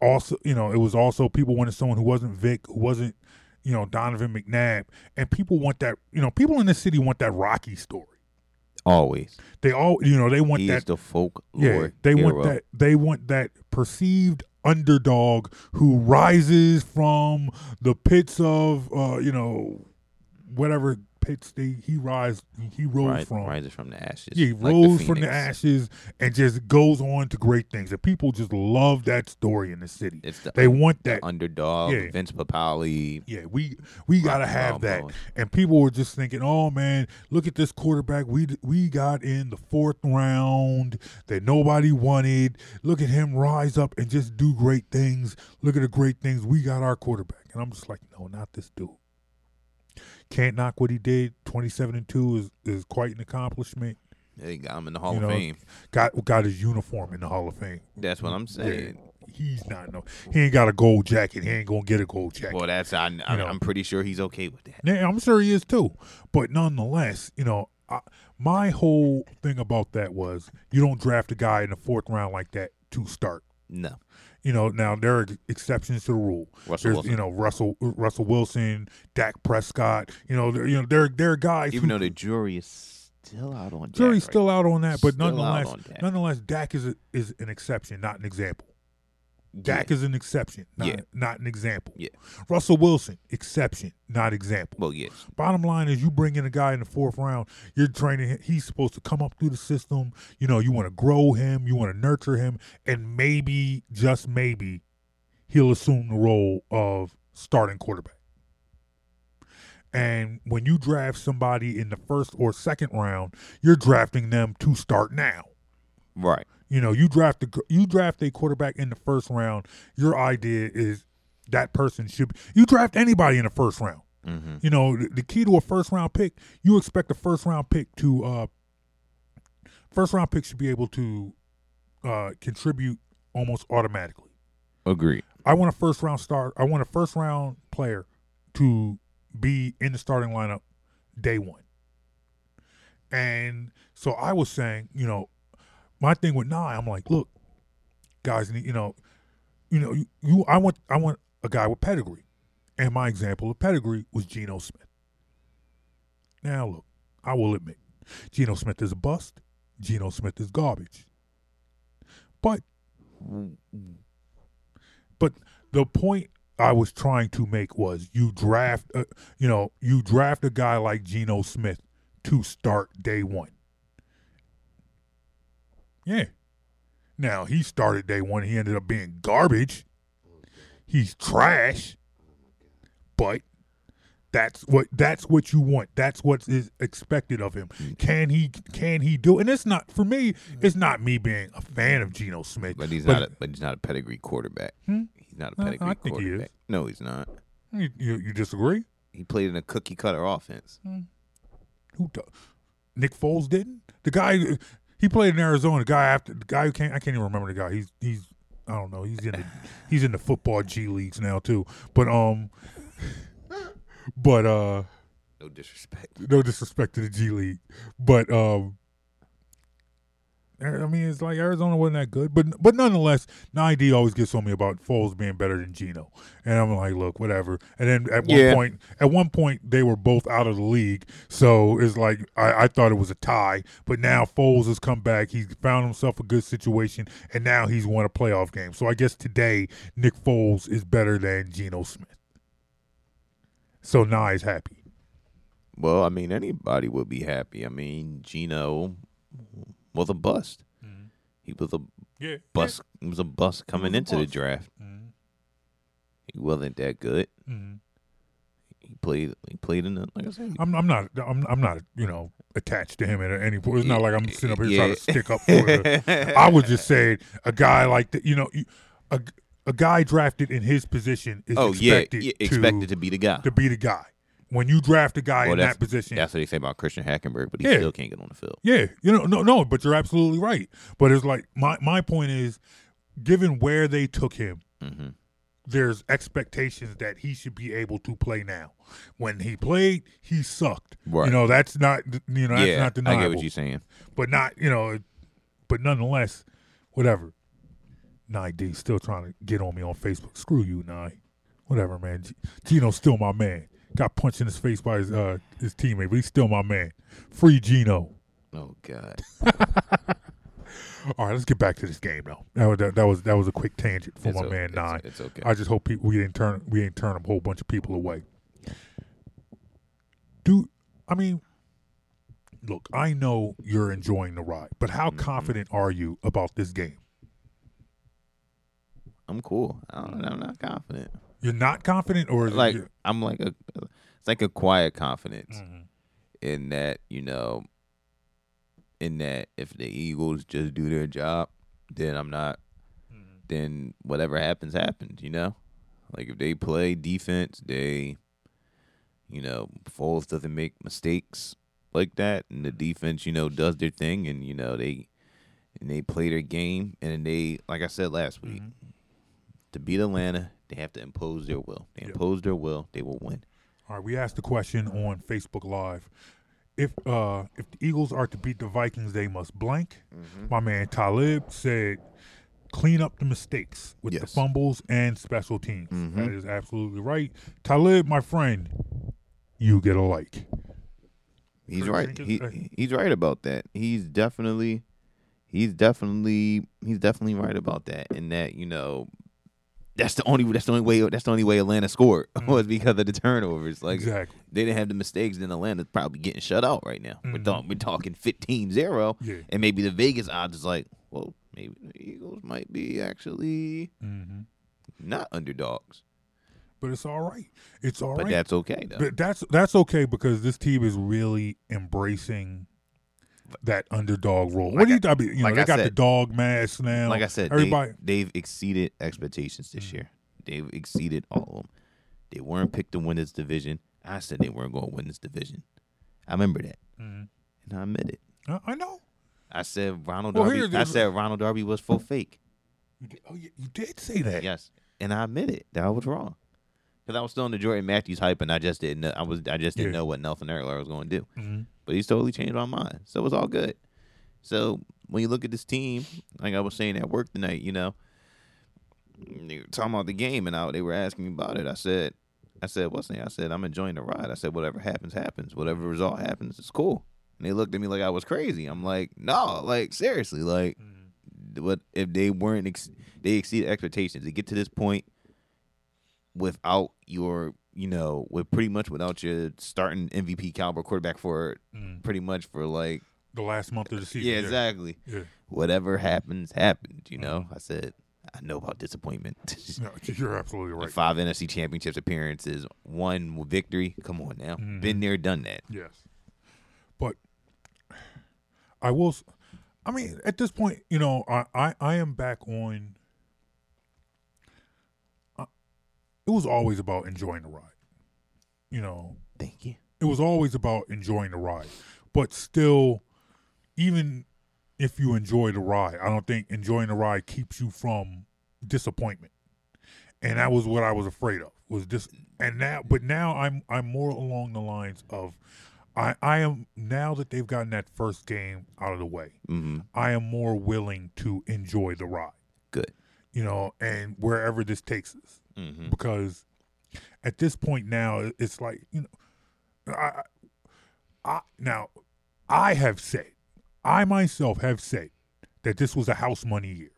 also you know it was also people wanted someone who wasn't Vick, who wasn't you know Donovan McNabb, and people want that you know people in the city want that Rocky story. Always. They all you know they want He that the folklore yeah, they hero. want that. They want that perceived underdog who rises from the pits of, uh, you know, whatever they he rise he rose Rise- from. rises from the ashes. Yeah, he like rose from the phoenix. ashes and just goes on to great things. And people just love that story in the city. It's the They want the that. underdog, Yeah. Vince Papale. Yeah, we we gotta have that. And people were just thinking, "Oh man, look at this quarterback we we got in the fourth round that nobody wanted. Look at him rise up and just do great things. Look at the great things we got our quarterback." And I'm just like, "No, not this dude. Can't knock what he did. 27 and two is is quite an accomplishment. They got him in the Hall You of know, Fame. Got got his uniform in the Hall of Fame. That's what I'm saying. He's not no. He ain't got a gold jacket. He ain't gonna get a gold jacket. Well, that's I, I. I'm pretty sure he's okay with that. Yeah, I'm sure he is too. But nonetheless, you know, I, my whole thing about that was you don't draft a guy in the fourth round like that to start. No, You know, now there are exceptions to the rule. Russell There's, Wilson. you know, Russell Russell Wilson, Dak Prescott. You know, there, you know, there there are guys. even who, though the jury is still out on. Dak jury's right still out on that, but Still nonetheless, on Dak. nonetheless, Dak is a, is an exception, not an example. Dak Yeah. is an exception, not, Yeah. not an example. Yeah. Russell Wilson, exception, not example. Well, yes. Bottom line is, you bring in a guy in the fourth round. You're training him. He's supposed to come up through the system. You know, you want to grow him. You want to nurture him, and maybe, just maybe, he'll assume the role of starting quarterback. And when you draft somebody in the first or second round, you're drafting them to start now. Right. You know, you draft a you draft a quarterback in the first round. Your idea is that person should. Be, you draft anybody in the first round. Mm-hmm. You know, the, the key to a first round pick, you expect a first round pick to uh first round pick should be able to uh contribute almost automatically. Agree. I want a first round start. I want a first round player to be in the starting lineup day one. And so I was saying, you know, my thing with Nye, I'm like, look, guys, you know, you know, you, you I want I want a guy with pedigree. And my example of pedigree was Geno Smith. Now look, I will admit, Geno Smith is a bust. Geno Smith is garbage. But but the point I was trying to make was you draft, a, you know, you draft a guy like Geno Smith to start day one. Yeah. Now he started day one. He ended up being garbage. He's trash. But That's what that's what you want. That's what is expected of him. Can he can he do? And it's not for me. It's not me being a fan of Geno Smith. But he's not. A, but he's not a pedigree quarterback. Hmm? He's not a pedigree I think he is. quarterback. No, he's not. you, you, you disagree? He played in a cookie cutter offense. Who? do- Nick Foles didn't. The guy he played in Arizona. The guy after the guy who can't I can't even remember the guy. He's he's I don't know. He's in the he's in the football G leagues now too. But um, but uh. No disrespect. no disrespect to the G League, but um, I mean it's like Arizona wasn't that good, but but nonetheless, 9D always gets on me about Foles being better than Geno, and I'm like, look, whatever. And then at one point, at one point they were both out of the league, so it's like I, I thought it was a tie, but now Foles has come back, he's found himself a good situation, and now he's won a playoff game. So I guess today Nick Foles is better than Geno Smith. So now he's happy. Well, I mean, anybody would be happy. I mean, Geno was a bust. He was a Yeah, bust. He was a bust coming into the bust. draft. Mhm. He wasn't that good. Mhm. He played. He played in the like I said. I'm I'm not I'm I'm not you know attached to him at any point. It's not like I'm sitting up here Yeah. trying to stick up for the. I was just saying a guy like that, you know, a a guy drafted in his position is oh expected, yeah, to, expected to be the guy. to be the guy. When you draft a guy Well, in that position, That's what they say about Christian Hackenberg, but he Yeah. still can't get on the field. yeah, you know, no, no, but you're absolutely right. But it's like my my point is, given where they took him, hmm there's expectations that he should be able to play now. When he played, he sucked. Right. You know, that's not you know that's yeah, not I deniable. get what you're saying. but not you know, but nonetheless, whatever. Nye D still trying to get on me on Facebook. Screw you, Nye. Whatever, man. Geno's still my man. Got punched in his face by his uh, his teammate, but he's still my man. Free Geno. Oh God. All right, let's get back to this game though. That was that, that was that was a quick tangent for It's my o- man it's- Nye. It's okay. I just hope people, we didn't turn we didn't turn a whole bunch of people away. Do I mean? Look, I know you're enjoying the ride, but how Mm-hmm. confident are you about this game? I'm cool. I don't, I'm not confident. You're not confident, or Like it, I'm like a. It's like a quiet confidence Mhm. in that you know. In that, if the Eagles just do their job, then I'm not. Then whatever happens, happens. You know, like if they play defense, they, you know, Foles doesn't make mistakes like that, and the defense, you know, does their thing, and you know they, and they play their game, and they, like I said last week, to beat Atlanta, they have to impose their will. They Yep. impose their will, they will win. All right, we asked the question on Facebook Live. If uh if the Eagles are to beat the Vikings, they must blank. Mm-hmm. My man Talib said clean up the mistakes with the fumbles and special teams. Mhm. That is absolutely right. Talib, my friend, you get a like. He's Pretty right. He he's right about that. He's definitely he's definitely he's definitely right about that. And that, you know, that's the only that's the only way that's the only way Atlanta scored was because of the turnovers. Like exactly. they didn't have the mistakes, then Atlanta's probably getting shut out right now. We're, Mhm. talk, we're talking 15-0. Yeah. And maybe the Vegas odds is like, well, maybe the Eagles might be actually hmm not underdogs. But it's all right. It's all right. But that's okay though. But that's that's okay because this team is really embracing that underdog role. what do you? I mean, you know, they I got the dog mask now. like I said, everybody. they, they've exceeded expectations this year. They've exceeded all of them. They weren't picked to win this division. I said they weren't going to win this division. I remember that, Mhm. and I admit it. I, I know. I said Ronald Well, Darby. I said Ronald Darby was full fake. You did, oh, you, you did say that. Yes, and I admit it that I was wrong because I was still in the Jordan Matthews hype, and I just didn't. Know, I was. I just didn't Yeah. know what Nelson Agholor was going to do. Mhm. But he's totally changed my mind. So it's all good. So when you look at this team, like I was saying at work tonight, you know, they were talking about the game, and I, they were asking me about it. I said, I said, what's the name? I said, I'm enjoying the ride. I said, whatever happens, happens. Whatever result happens, it's cool. And they looked at me like I was crazy. I'm like, no, like seriously, like, mm-hmm. what if they weren't? Ex- they exceeded expectations. They get to this point without your, you know, with pretty much without your starting MVP caliber quarterback for Mm. pretty much for like The last month of the season. yeah, exactly. Yeah. Whatever happens, happens. You know, I said, I know about disappointment. No, you're absolutely The right. Five NFC Championships appearances, one victory. Come on now, Mm-hmm. been there, done that. Yes, but I will. I mean, at this point, you know, I I, I am back on. Uh, it was always about enjoying the ride. You know, Thank you. it was always about enjoying the ride. But still, even if you enjoy the ride, I don't think enjoying the ride keeps you from disappointment. And that was what I was afraid of. Was this and now but now I'm I'm more along the lines of I, I am now that they've gotten that first game out of the way, hmm I am more willing to enjoy the ride. Good. You know, and wherever this takes us hmm because at this point now it's like you know I, I now I have said I myself have said that this was a house money year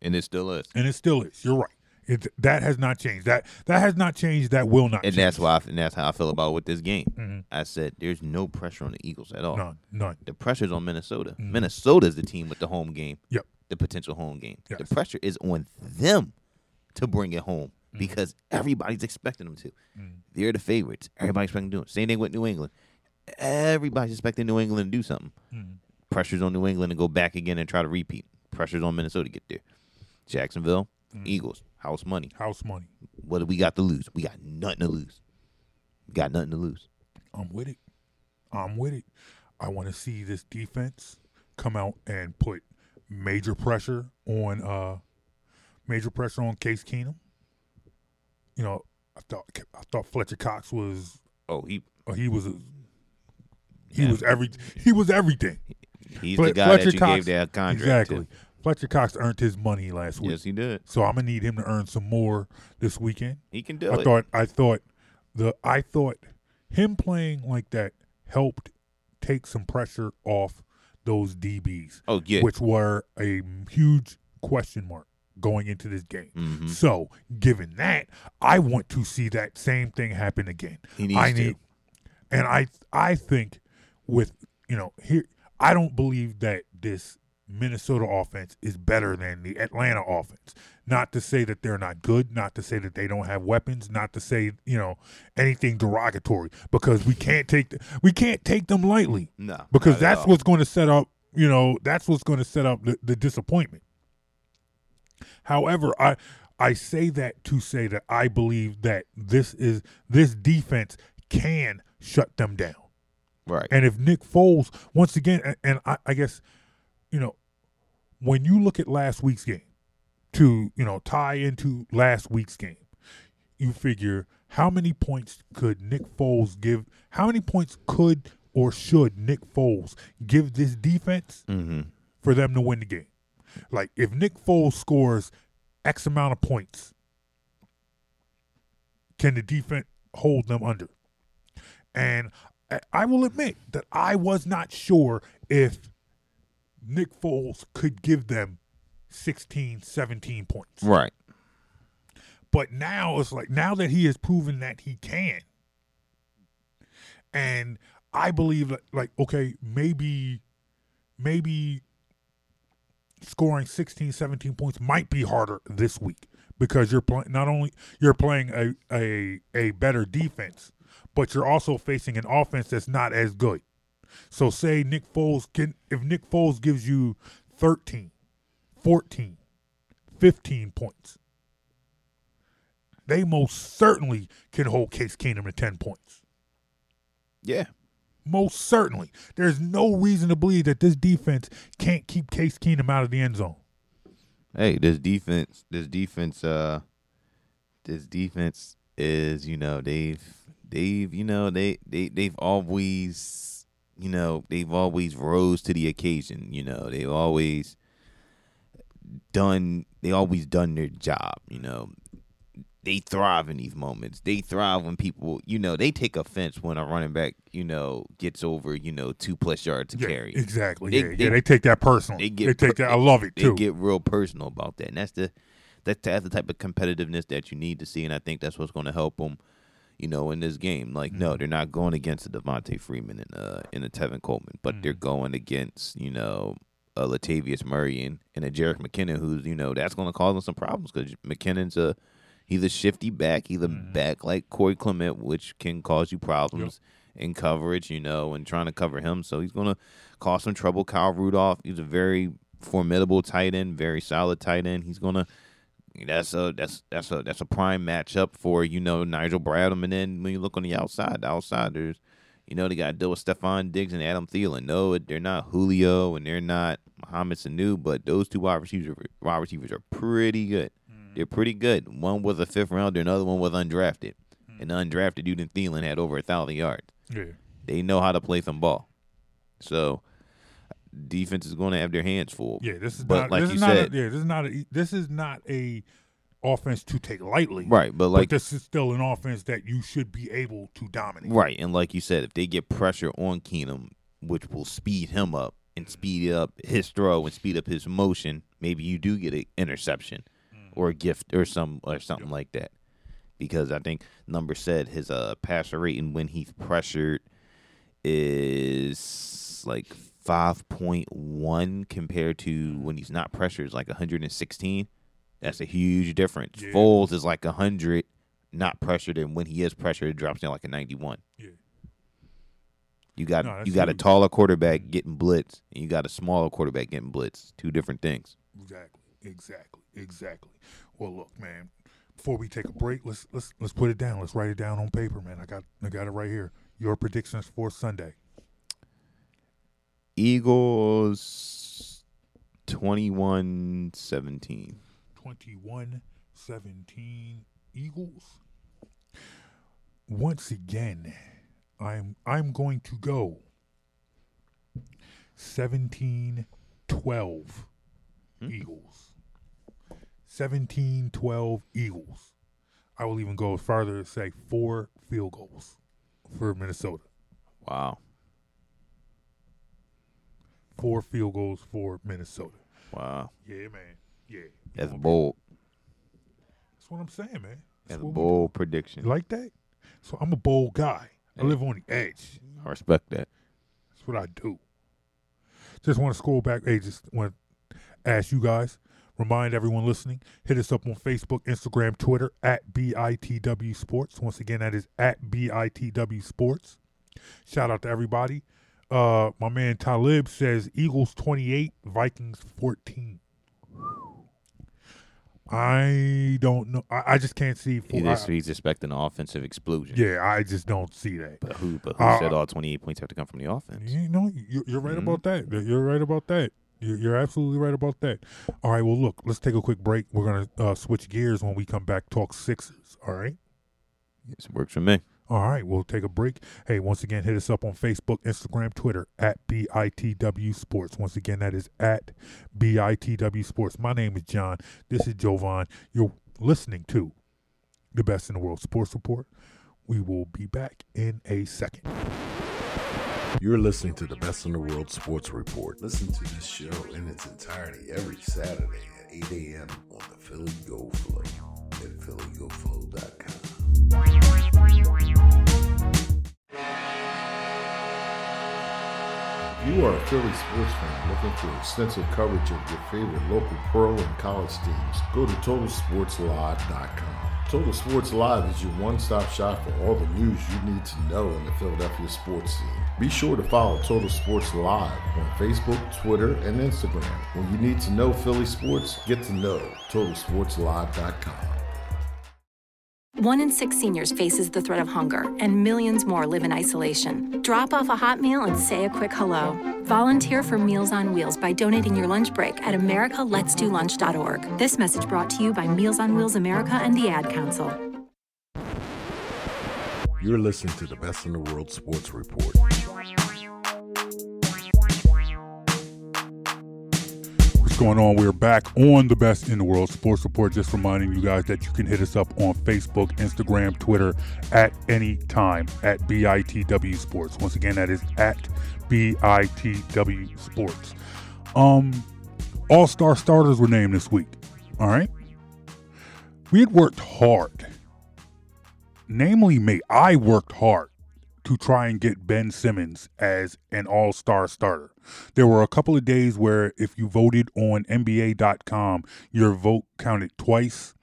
And it still is. and it still is you're right it that has not changed that that has not changed that will not And change. that's why, I, and that's how I feel about with this game. Mhm. I said there's no pressure on the Eagles at all. none none The pressure's on Minnesota. Mhm. Minnesota's the team with the home game. Yep. The potential home game. Yes. The pressure is on them to bring it home Mm-hmm. because everybody's expecting them to. Mm. They're the favorites. Everybody's expecting to do it. Same thing with New England. Everybody's expecting New England to do something. Mhm. Pressure's on New England to go back again and try to repeat. Pressure's on Minnesota to get there. Jacksonville, Mm. Eagles, house money. house money What do we got to lose? We got nothing to lose. We got nothing to lose. I'm with it I'm with it I want to see this defense come out and put major pressure on uh major pressure on Case Keenum. You know, I thought I thought Fletcher Cox was Oh, he uh, he was a, he Yeah. was every he was everything. he's Fle- the guy Fletcher that you Cox- gave that contract exactly. to. Fletcher Cox earned his money last week, Yes, he did. so I'm gonna need him to earn some more this weekend. He can do I it. thought I thought the I thought him playing like that helped take some pressure off those DBs, oh yeah. which were a huge question mark going into this game. Mhm. So, given that, I want to see that same thing happen again. He needs I to. and I I think with you know here I don't believe that this Minnesota offense is better than the Atlanta offense. Not to say that they're not good, not to say that they don't have weapons, not to say you know anything derogatory because we can't take the, we can't take them lightly No, because that's what's going to set up you know that's what's going to set up the, the disappointment however i i say that to say that i believe that this is this defense can shut them down right. and if nick foles once again and, and I, I guess you know when you look at last week's game to you know tie into last week's game you figure how many points could Nick Foles give? How many points could or should Nick Foles give this defense Mm-hmm. for them to win the game? Like if Nick Foles scores X amount of points, can the defense hold them under? And I- will admit that I was not sure if Nick Foles could give them 16, 17 points. Right. But now it's like now that he has proven that he can, and I believe that like okay maybe maybe scoring 16 17 points might be harder this week because you're playing not only you're playing a, a a better defense but you're also facing an offense that's not as good so say Nick Foles can if Nick Foles gives you 13 14 15 points they most certainly can hold Case Keenum to 10 points. Yeah. Most certainly. There's no reason to believe that this defense can't keep Case Keenum out of the end zone. Hey, this defense, this defense, uh, this defense is, you know, they've, they've, you know, they, they, they've always, you know, they've always rose to the occasion. You know, they've always done, they always done their job. You know, they thrive in these moments. They thrive when people, you know, they take offense when a running back, you know, gets over, you know, two plus yards to Yeah, carry. Exactly. They- yeah, they- yeah, they take that personal. they get, They, take that. I love it they get real personal about that, and that's the that's the, that's the type of competitiveness that you need to see, and I think that's what's going to help them, you know, in this game. Like, Mm-hmm. no, they're not going against a Devonta Freeman and uh and a Tevin Coleman, but they're Mm-hmm. going against you know a Latavius Murray and, and a Jerick McKinnon, who's you know that's going to cause them some problems because McKinnon's a he's a shifty back, he's a Mhm. back like Corey Clement, which can cause you problems in coverage, you know, and trying to cover him. So he's going to cause some trouble. Kyle Rudolph, he's a very formidable tight end, very solid tight end. He's going to that's a that's that's a that's a prime matchup for you know Nigel Bradham, and then when you look on the outside, the outside there's you know they got to deal with Stefon Diggs and Adam Thielen. No, they're not Julio and they're not Mohamed Sanu, but those two wide receivers wide receivers are pretty good. Mm-hmm. They're pretty good. One was a fifth rounder, another one was undrafted, and undrafted dude in Thielen had over a thousand yards. Yeah. They know how to play some ball, so defense is going to have their hands full. Yeah, this is But not. like this you is not said- a, yeah, this is not a. This is not a offense to take lightly. Right, but But like this is still an offense that you should be able to dominate. Right, and like you said, if they get pressure on Keenum, which will speed him up and mm-hmm. speed up his throw and speed up his motion, maybe you do get an interception or a gift or some or something like that. Because I think number said his uh passer rating when he's pressured is like five point one compared to when he's not pressured is like hundred and sixteen. That's a huge difference. Yeah. Foles is like hundred not pressured, and when he is pressured, it drops down like a ninety-one. Yeah. You got No, you got a taller quarterback getting blitz, and you got a smaller quarterback getting blitz. Two different things. Exactly. Exactly. Exactly. Well, look, man. Before we take a break, let's let's let's put it down. Let's write it down on paper, man. I got I got it right here. Your predictions for Sunday. Eagles 21-17. 21-17 Eagles. Once again, I'm I'm going to go 17-12 hmm? Eagles. 17-12 Eagles. I will even go farther as say four field goals for Minnesota. Wow, Four field goals for Minnesota. wow, Yeah, man. Yeah. that's bold. That's what I'm saying, man. That's a bold prediction. You like that? So I'm a bold guy. I live on the edge. I respect that. That's what I do. Just want to scroll back. Hey, just want to ask you guys, remind everyone listening, hit us up on Facebook, Instagram, Twitter at BITW Sports. Once again, that is at BITW Sports. Shout out to everybody. Uh, my man Talib says Eagles 28, Vikings 14. I don't know. I, I just can't see. He I- he's expecting an offensive explosion. yeah, I just don't see that. But who? But who Uh, said all 28 points have to come from the offense? You know, you're, you're right Mhm. about that. You're right about that. You're, absolutely right about that. All right, well, look, let's take a quick break. We're going to uh, switch gears when we come back, talk Sixers. All right? This works for me. All right, we'll take a break. Hey, once again, hit us up on Facebook, Instagram, Twitter at BITW Sports. Once again, that is at BITW Sports. My name is John. This is Jovan. You're listening to the Best in the World Sports Report. We will be back in a second. You're listening to the Best in the World Sports Report. Listen to this show in its entirety every Saturday at 8 a.m. on the Philly Go Flow at phillygoflow.com. If you are a Philly sports fan looking for extensive coverage of your favorite local pro and college teams, go to TotalSportsLive.com. Total Sports Live is your one-stop shop for all the news you need to know in the Philadelphia sports scene. Be sure to follow Total Sports Live on Facebook, Twitter, and Instagram. When you need to know Philly sports, get to know TotalSportsLive.com. One in six seniors faces the threat of hunger, and millions more live in isolation. Drop off a hot meal and say a quick hello. Volunteer for Meals on Wheels by donating your lunch break at americaletsdolunch.org. This message brought to you by Meals on Wheels America and the Ad Council. You're listening to the Best in the World Sports Report. What's going on? We're back on the Best in the World Sports Report. Just reminding you guys that you can hit us up on Facebook, Instagram, Twitter at any time at BITW Sports. Once again, that is at BITW Sports. Um, All Star starters were named this week. All right. We had worked hard. Namely, me. I worked hard to try and get Ben Simmons as an all star starter. There were a couple of days where if you voted on NBA.com, your vote counted twice.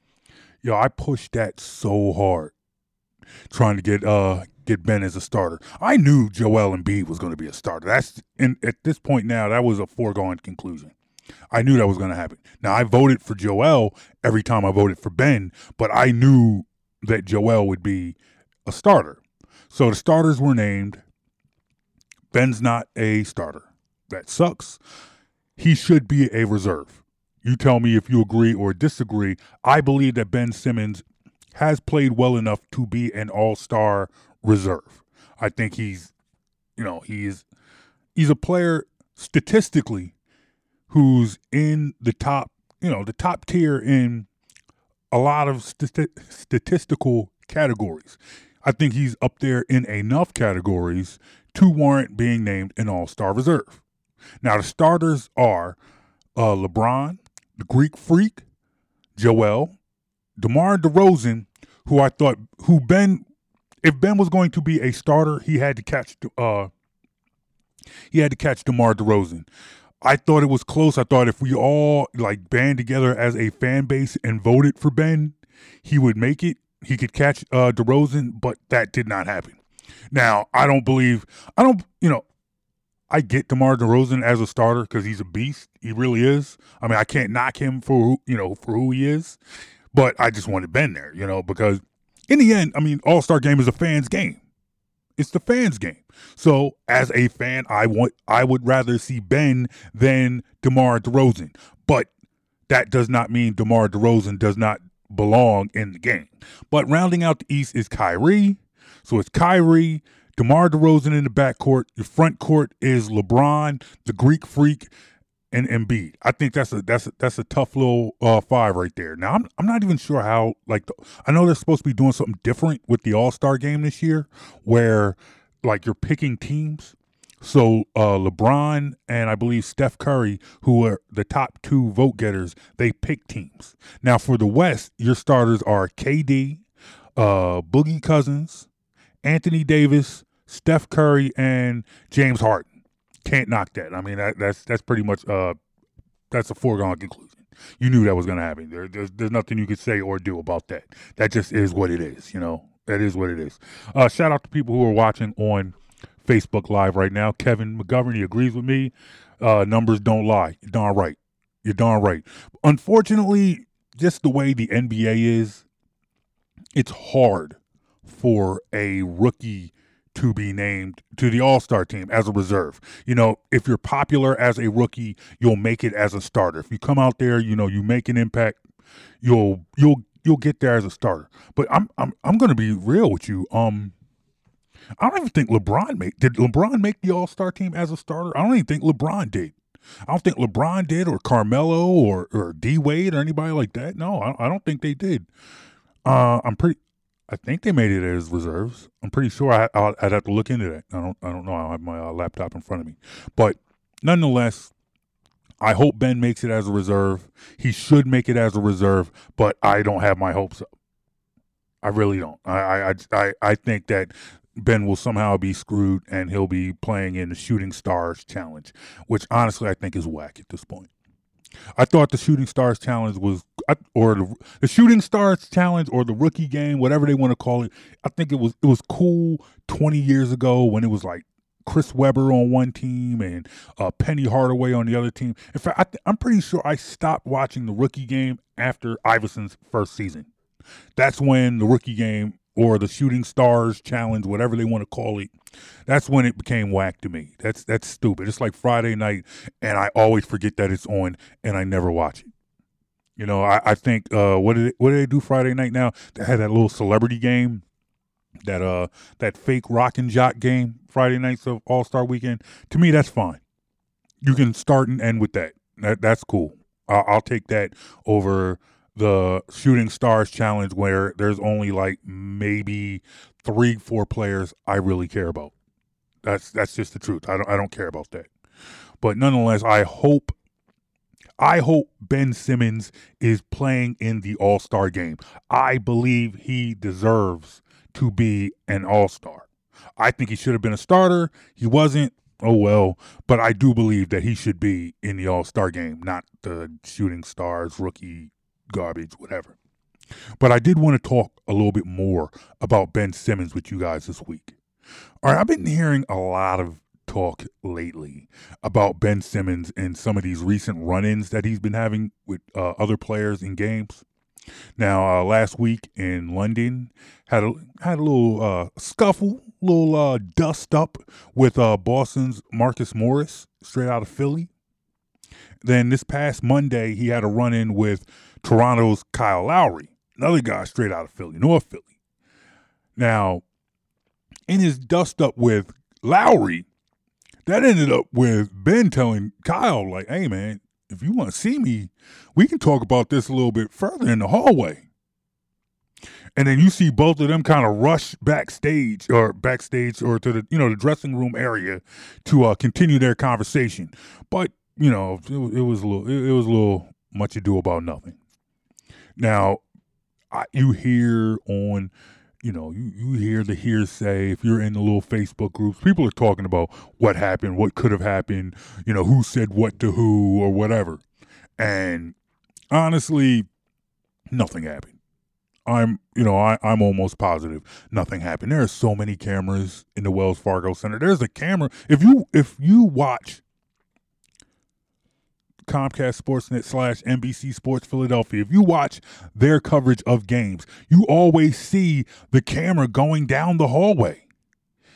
Yo, I pushed that so hard trying to get uh get Ben as a starter. I knew Joel Embiid was going to be a starter. That's and at this point now that was a foregone conclusion. I knew that was going to happen. Now I voted for Joel every time I voted for Ben, but I knew that Joel would be a starter. So the starters were named. Ben's not a starter. That sucks. He should be a reserve. You tell me if you agree or disagree. I believe that Ben Simmons has played well enough to be an all-star reserve. I think he's you know, he's he's a player statistically who's in the top, you know, the top tier in a lot of st- statistical categories. I think he's up there in enough categories to warrant being named an All Star reserve. Now, the starters are uh, LeBron, the Greek Freak, Joel, DeMar DeRozan, who I thought, who Ben, if Ben was going to be a starter, he had to catch, uh, he had to catch DeMar DeRozan. I thought it was close. I thought if we all like band together as a fan base and voted for Ben, he would make it. He could catch uh DeRozan, but that did not happen. Now, I don't believe I don't you know, I get DeMar DeRozan as a starter because he's a beast. He really is. I mean, I can't knock him for you know for who he is, but I just wanted Ben there, you know, because in the end, I mean, All Star Game is a fans game. It's the fans game. So as a fan, I want I would rather see Ben than DeMar DeRozan. But that does not mean DeMar DeRozan does not belong in the game. But rounding out the East is Kyrie. So it's Kyrie, DeMar DeRozan in the backcourt. Your front court is LeBron, the Greek freak, and Embiid. I think that's a that's a, that's a tough little uh, five right there. Now I'm I'm not even sure how like the, I know they're supposed to be doing something different with the All Star game this year, where like you're picking teams. So uh, LeBron and I believe Steph Curry, who are the top two vote getters, they pick teams. Now for the West, your starters are KD, uh, Boogie Cousins, Anthony Davis, Steph Curry, and James Harden can't knock that. I mean, that, that's that's pretty much uh, that's a foregone conclusion. You knew that was going to happen. There, there's there's nothing you could say or do about that. That just is what it is. You know, that is what it is. Uh, shout out to people who are watching on Facebook Live right now. Kevin McGovern, he agrees with me. Uh, numbers don't lie. You're darn right. You're darn right. Unfortunately, just the way the NBA is, it's hard for a rookie to be named to the All Star team as a reserve. You know, if you're popular as a rookie, you'll make it as a starter. If you come out there, you know, you make an impact, you'll you'll you'll get there as a starter. But I'm I'm I'm gonna be real with you. Um I don't even think LeBron made did LeBron make the All Star team as a starter? I don't even think LeBron did. I don't think LeBron did or Carmelo or or D Wade or anybody like that. No, I, I don't think they did. Uh, I'm pretty. I think they made it as reserves. I'm pretty sure I, i would have to look into that. I don't. I don't know. I have my uh, laptop in front of me, but nonetheless, I hope Ben makes it as a reserve. He should make it as a reserve, but I don't have my hopes up. I really don't. I I I, I think that Ben will somehow be screwed and he'll be playing in the Shooting Stars Challenge, which honestly I think is whack at this point. I thought the Shooting Stars Challenge was, or the, the Shooting Stars Challenge, or the Rookie Game, whatever they want to call it. I think it was it was cool twenty years ago when it was like Chris Webber on one team and uh, Penny Hardaway on the other team. In fact, I am pretty sure I stopped watching the Rookie Game after Iverson's first season. That's when the Rookie Game or the Shooting Stars Challenge, whatever they want to call it, that's when it became whack to me. That's that's stupid. It's like Friday night, and I always forget that it's on, and I never watch it. You know, I, I think uh, what did it, what did they do Friday night? Now they had that little celebrity game, that uh that fake rock and jock game Friday nights of All Star Weekend. To me, that's fine. You can start and end with that. That that's cool. I'll, I'll take that over the Shooting Stars Challenge, where there's only like maybe three, four players I really care about. That's that's just the truth. I don't I don't care about that. But nonetheless, I hope I hope Ben Simmons is playing in the All-Star game. I believe he deserves to be an All-Star. I think he should have been a starter. He wasn't. Oh well, but I do believe that he should be in the All Star game, not the shooting stars, rookie garbage, whatever. But I did want to talk a little bit more about Ben Simmons with you guys this week. All right, I've been hearing a lot of talk lately about Ben Simmons and some of these recent run ins that he's been having with uh, other players in games. Now, uh, last week in London, had a had a little uh, scuffle, little uh, dust up with uh, Boston's Marcus Morris, straight out of Philly. Then this past Monday, he had a run in with Toronto's Kyle Lowry, another guy straight out of Philly, North Philly. Now, in his dust up with Lowry, that ended up with Ben telling Kyle, like, hey, man, if you want to see me, we can talk about this a little bit further in the hallway. And then you see both of them kind of rush backstage or backstage or to the you know the dressing room area to uh, continue their conversation. But you know it, it was a little it, it was a little much ado about nothing. Now, I, you hear on you know, you, you hear the hearsay. If you're in the little Facebook groups, people are talking about what happened, what could have happened, you know, who said what to who or whatever. And honestly, nothing happened. I'm, you know, I, I'm almost positive nothing happened. There are so many cameras in the Wells Fargo Center. There's a camera. If you if you watch Comcast Sportsnet slash NBC Sports Philadelphia, if you watch their coverage of games, you always see the camera going down the hallway.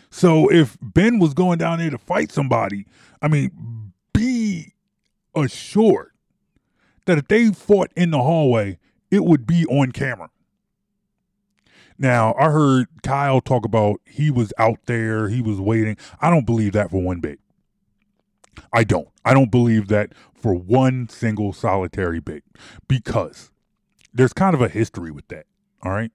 So if Ben was going down there to fight somebody, I mean, be assured that if they fought in the hallway, it would be on camera. Now, I heard Kyle talk about he was out there, he was waiting. I don't believe that for one bit. I don't. I don't believe that for one single solitary bit because there's kind of a history with that. All right.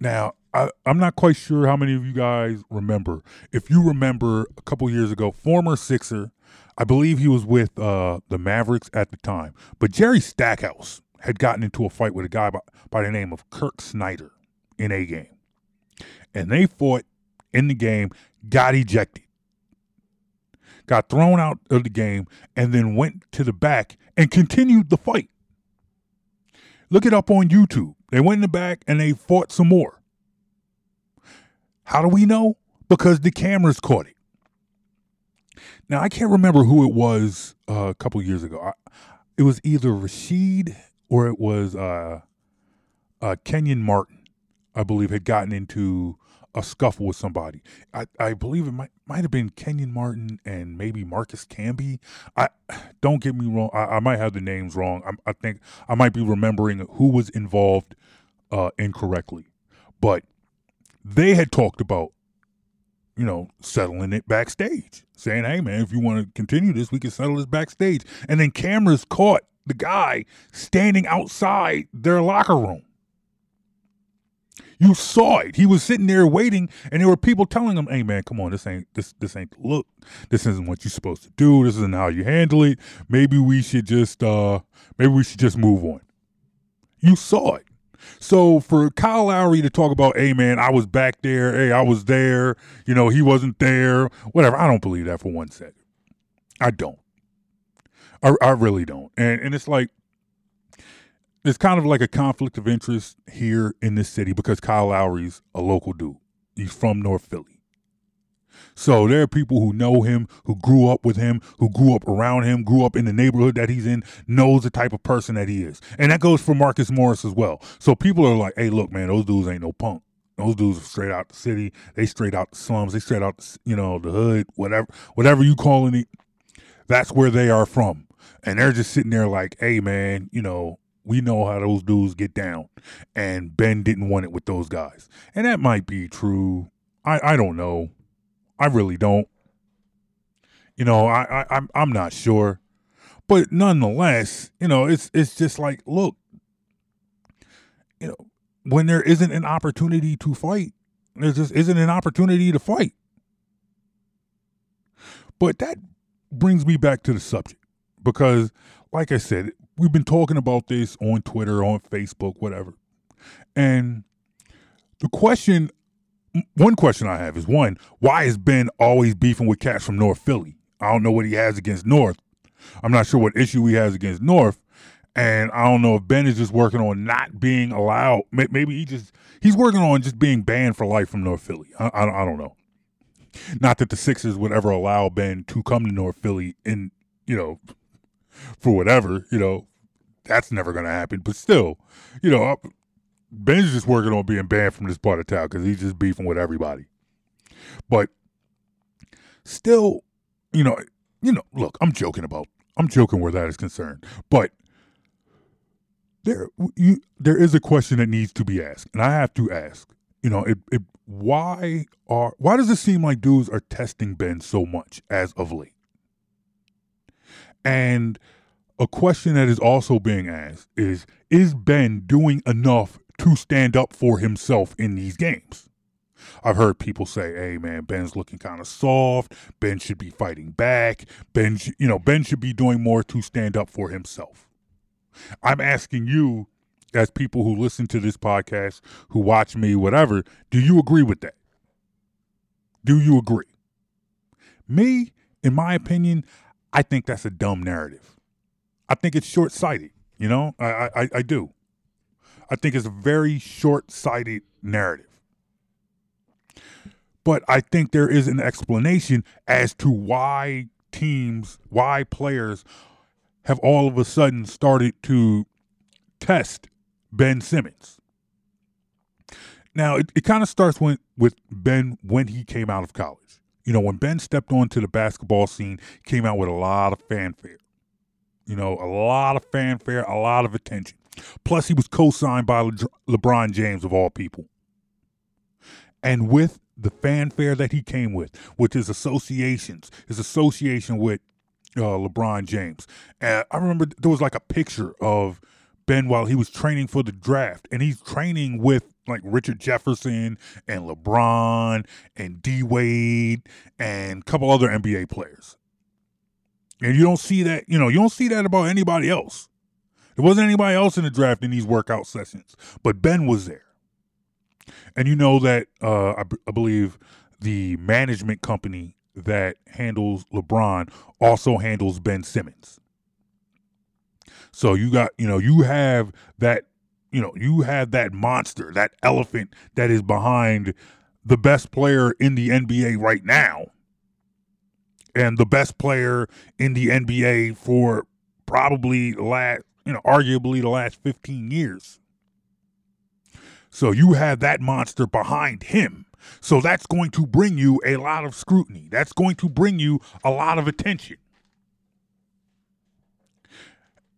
Now, I, am not quite sure how many of you guys remember. If you remember a couple years ago, former Sixer, I believe he was with uh, the Mavericks at the time, but Jerry Stackhouse had gotten into a fight with a guy by, by the name of Kirk Snyder in a game. And they fought in the game, got ejected got thrown out of the game, and then went to the back and continued the fight. Look it up on YouTube. They went in the back and they fought some more. How do we know? Because the cameras caught it. Now, I can't remember who it was uh, a couple years ago. I, it was either Rasheed or it was uh, uh, Kenyon Martin, I believe, had gotten into a scuffle with somebody. I, I believe it might might have been Kenyon Martin and maybe Marcus Camby. I don't get me wrong. I, I might have the names wrong. I, I, think I might be remembering who was involved uh, incorrectly, but they had talked about you know settling it backstage, saying, "Hey man, if you want to continue this, we can settle this backstage." And then cameras caught the guy standing outside their locker room. You saw it. He was sitting there waiting, and there were people telling him, "Hey, man, come on, this ain't this this ain't look. This isn't what you're supposed to do. This isn't how you handle it. Maybe we should just uh, maybe we should just move on." You saw it. So for Kyle Lowry to talk about, "Hey, man, I was back there. Hey, I was there. You know, he wasn't there. Whatever." I don't believe that for one second. I don't. I, I really don't. And and it's like there's kind of like a conflict of interest here in this city because Kyle Lowry's a local dude. He's from North Philly. So there are people who know him, who grew up with him, who grew up around him, grew up in the neighborhood that he's in, knows the type of person that he is. And that goes for Marcus Morris as well. So people are like, hey, look, man, those dudes ain't no punk. Those dudes are straight out the city. They straight out the slums. They straight out, you know, the hood, whatever, whatever you calling it. That's where they are from. And they're just sitting there like, hey, man, you know, we know how those dudes get down. And Ben didn't want it with those guys. And that might be true. I, I don't know. I really don't. You know, I, I I'm I'm not sure. But nonetheless, you know, it's it's just like, look, you know, when there isn't an opportunity to fight, there just isn't an opportunity to fight. But that brings me back to the subject because, like I said, we've been talking about this on Twitter, on Facebook, whatever. And the question one question I have is one, why is Ben always beefing with cats from North Philly? I don't know what he has against North. I'm not sure what issue he has against North. And I don't know if Ben is just working on not being allowed. Maybe he just he's working on just being banned for life from North Philly. I, I, I don't know. Not that the Sixers would ever allow Ben to come to North Philly in you know for whatever you know that's never going to happen. But still, you know, Ben's just working on being banned from this part of town because he's just beefing with everybody. But still, you know, you know, look, I'm joking about, I'm joking where that is concerned, but there, you, there is a question that needs to be asked, and I have to ask. You know, it, it, why are, why does it seem like dudes are testing Ben so much as of late? And a question that is also being asked is Is Ben doing enough to stand up for himself in these games? I've heard people say, "Hey, man, Ben's looking kind of soft. Ben should be fighting back. Ben, sh- you know, Ben should be doing more to stand up for himself." I'm asking you, as people who listen to this podcast, who watch me, whatever, do you agree with that? Do you agree? Me, in my opinion, I think that's a dumb narrative. I think it's short sighted. You know, I, I, I do. I think it's a very short sighted narrative. But I think there is an explanation as to why teams, why players have all of a sudden started to test Ben Simmons. Now, it, it kind of starts when, with Ben when he came out of college. You know, when Ben stepped onto the basketball scene, came out with a lot of fanfare. You know, a lot of fanfare, a lot of attention. Plus, he was co signed by Le- LeBron James, of all people. And with the fanfare that he came with, with his associations, his association with uh, LeBron James. And I remember there was like a picture of Ben while he was training for the draft, and he's training with like Richard Jefferson and LeBron and D Wade and a couple other NBA players. And you don't see that, you know, you don't see that about anybody else. There wasn't anybody else in the draft in these workout sessions, but Ben was there. And you know that uh, I, b- I believe the management company that handles LeBron also handles Ben Simmons. So you got, you know, you have that, you know, you have that monster, that elephant that is behind the best player in the NBA right now and the best player in the NBA for probably the last, you know, arguably the last 15 years. So you have that monster behind him. So that's going to bring you a lot of scrutiny. That's going to bring you a lot of attention.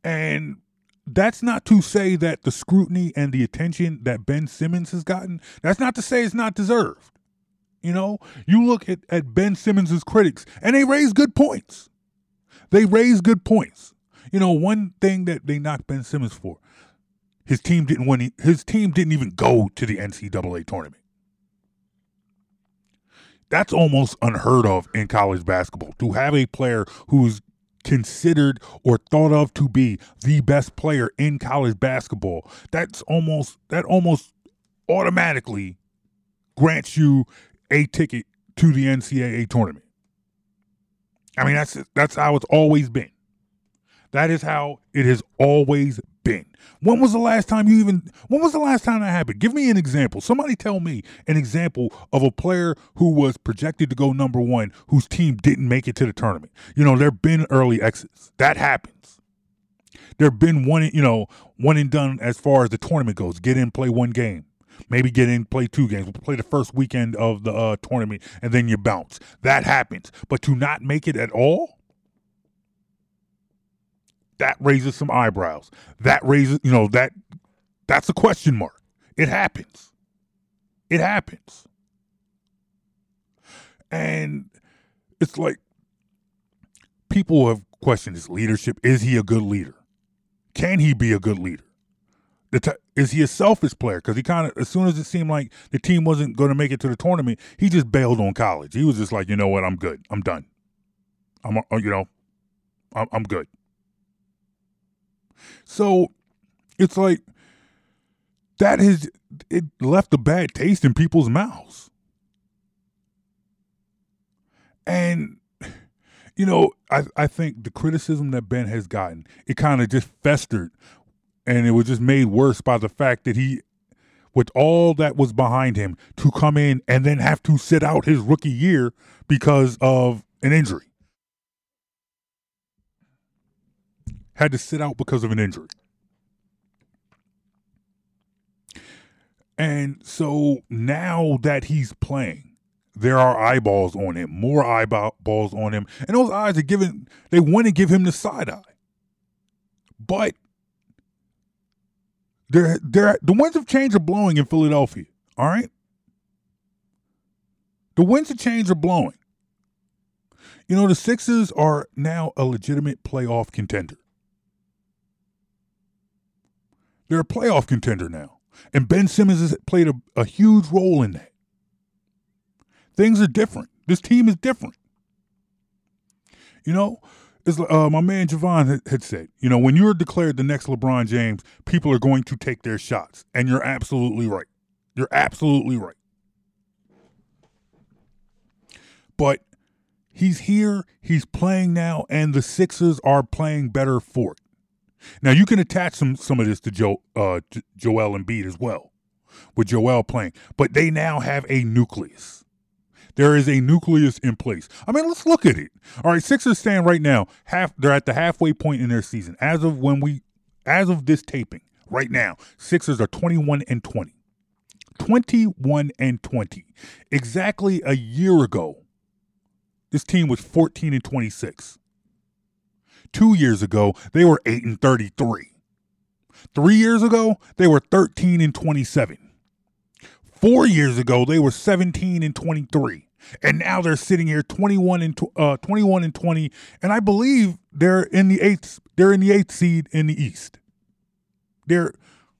And that's not to say that the scrutiny and the attention that Ben Simmons has gotten, that's not to say it's not deserved. You know, you look at, at Ben Simmons's critics and they raise good points. They raise good points. You know, one thing that they knocked Ben Simmons for, his team didn't win. His team didn't even go to the NCAA tournament. That's almost unheard of in college basketball. To have a player who's considered or thought of to be the best player in college basketball, that's almost that almost automatically grants you a ticket to the NCAA tournament. I mean, that's that's how it's always been. That is how it has always been. When was the last time you even when was the last time that happened? Give me an example. Somebody tell me an example of a player who was projected to go number 1 whose team didn't make it to the tournament. You know, there've been early exits. That happens. There've been one, you know, one and done as far as the tournament goes. Get in, play one game maybe get in, play two games, play the first weekend of the uh, tournament, and then you bounce. That happens. But to not make it at all, that raises some eyebrows. That raises, you know, that that's a question mark. It happens. It happens. And it's like people have questioned his leadership. Is he a good leader? Can he be a good leader? T- is he a selfish player? Because he kind of, as soon as it seemed like the team wasn't going to make it to the tournament, he just bailed on college. He was just like, you know what, I'm good. I'm done. I'm, uh, you know, I'm, I'm good. So it's like that has it left a bad taste in people's mouths. And you know, I, I think the criticism that Ben has gotten, it kind of just festered and it was just made worse by the fact that he with all that was behind him to come in and then have to sit out his rookie year because of an injury. Had to sit out because of an injury. And so now that he's playing, there are eyeballs on him, more eyeballs on him. And those eyes are giving, they want to give him the side eye. But they're, they're, the winds of change are blowing in Philadelphia. All right. The winds of change are blowing. You know, the Sixers are now a legitimate playoff contender. They're a playoff contender now. And Ben Simmons has played a, a huge role in that. Things are different. This team is different. You know, it's, uh, my man Jovan had, said, you know, when you're declared the next LeBron James, people are going to take their shots. And you're absolutely right. You're absolutely right. But he's here, he's playing now, and the Sixers are playing better for it. Now you can attach some some of this to Joe uh, Joel Embiid as well, with Joel playing, but they now have a nucleus. There is a nucleus in place. I mean, let's look at it. All right, Sixers stand right now. Half they're at the halfway point in their season. As of when we, as of this taping, right now, Sixers are twenty one and twenty. 21 and 20. Exactly a year ago, this team was 14 and 26. Two years ago, they were 8 and 33. Three years ago, they were 13 and 27. Four years ago, they were 17 and 23. And now they're sitting here 21 and uh, 21 and 20, and I believe they're in the eighth. They're in the eighth seed in the East. They're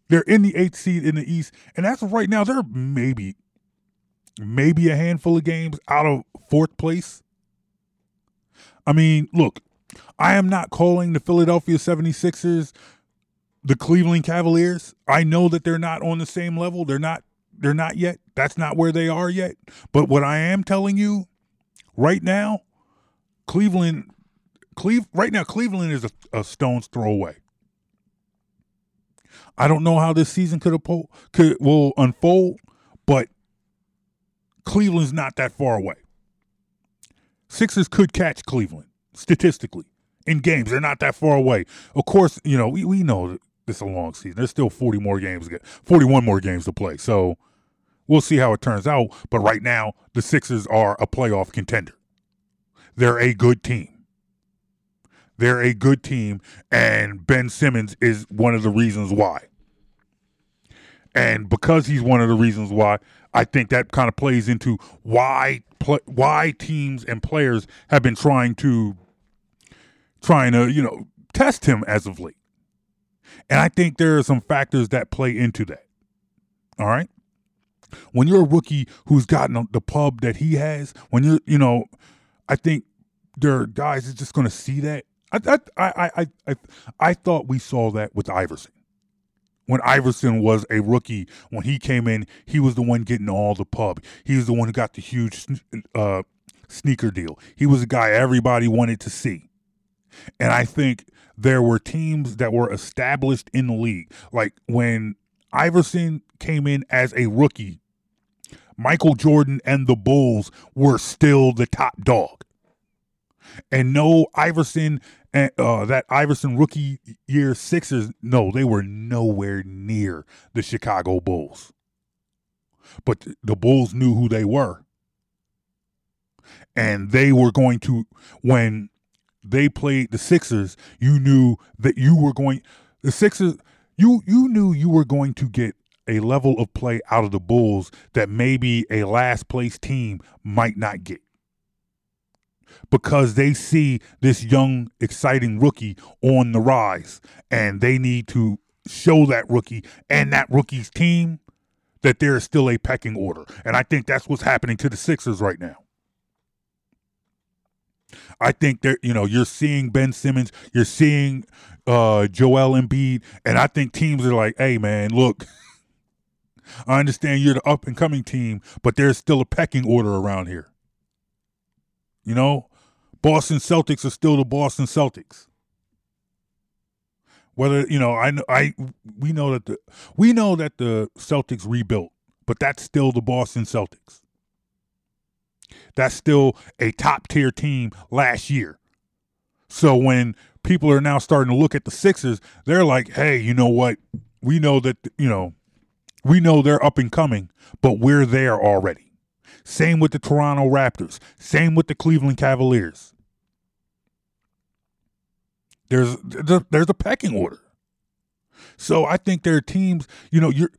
they're in the eighth seed in the East, and as of right now, they're maybe maybe a handful of games out of fourth place. I mean, look, I am not calling the Philadelphia 76ers the Cleveland Cavaliers. I know that they're not on the same level. They're not they're not yet. That's not where they are yet. But what I am telling you right now, Cleveland Cleve right now Cleveland is a, a stone's throw away. I don't know how this season could could will unfold, but Cleveland's not that far away. Sixers could catch Cleveland statistically in games. They're not that far away. Of course, you know, we, we know it's a long season. There's still 40 more games, 41 more games to play. So we'll see how it turns out. But right now, the Sixers are a playoff contender. They're a good team. They're a good team, and Ben Simmons is one of the reasons why. And because he's one of the reasons why, I think that kind of plays into why why teams and players have been trying to trying to, you know, test him as of late. And I think there are some factors that play into that. All right. When you're a rookie who's gotten the pub that he has, when you're, you know, I think there are guys that's just going to see that. I, I, I, I, I, thought we saw that with Iverson. When Iverson was a rookie, when he came in, he was the one getting all the pub. He was the one who got the huge uh, sneaker deal. He was a guy everybody wanted to see. And I think there were teams that were established in the league. Like when Iverson came in as a rookie, Michael Jordan and the Bulls were still the top dog. And no Iverson and uh, that Iverson rookie year Sixers, no, they were nowhere near the Chicago Bulls. But the Bulls knew who they were. And they were going to, when they played the Sixers, you knew that you were going the Sixers you you knew you were going to get a level of play out of the Bulls that maybe a last place team might not get. Because they see this young, exciting rookie on the rise, and they need to show that rookie and that rookie's team that there is still a pecking order. And I think that's what's happening to the Sixers right now. I think that you know you're seeing Ben Simmons, you're seeing uh, Joel Embiid, and I think teams are like, "Hey, man, look." I understand you're the up and coming team, but there's still a pecking order around here. You know, Boston Celtics are still the Boston Celtics. Whether you know, I I we know that the we know that the Celtics rebuilt, but that's still the Boston Celtics. That's still a top tier team last year. So when people are now starting to look at the Sixers, they're like, "Hey, you know what? We know that you know, we know they're up and coming, but we're there already." Same with the Toronto Raptors. Same with the Cleveland Cavaliers. There's there's a pecking order. So I think there are teams, you know, you're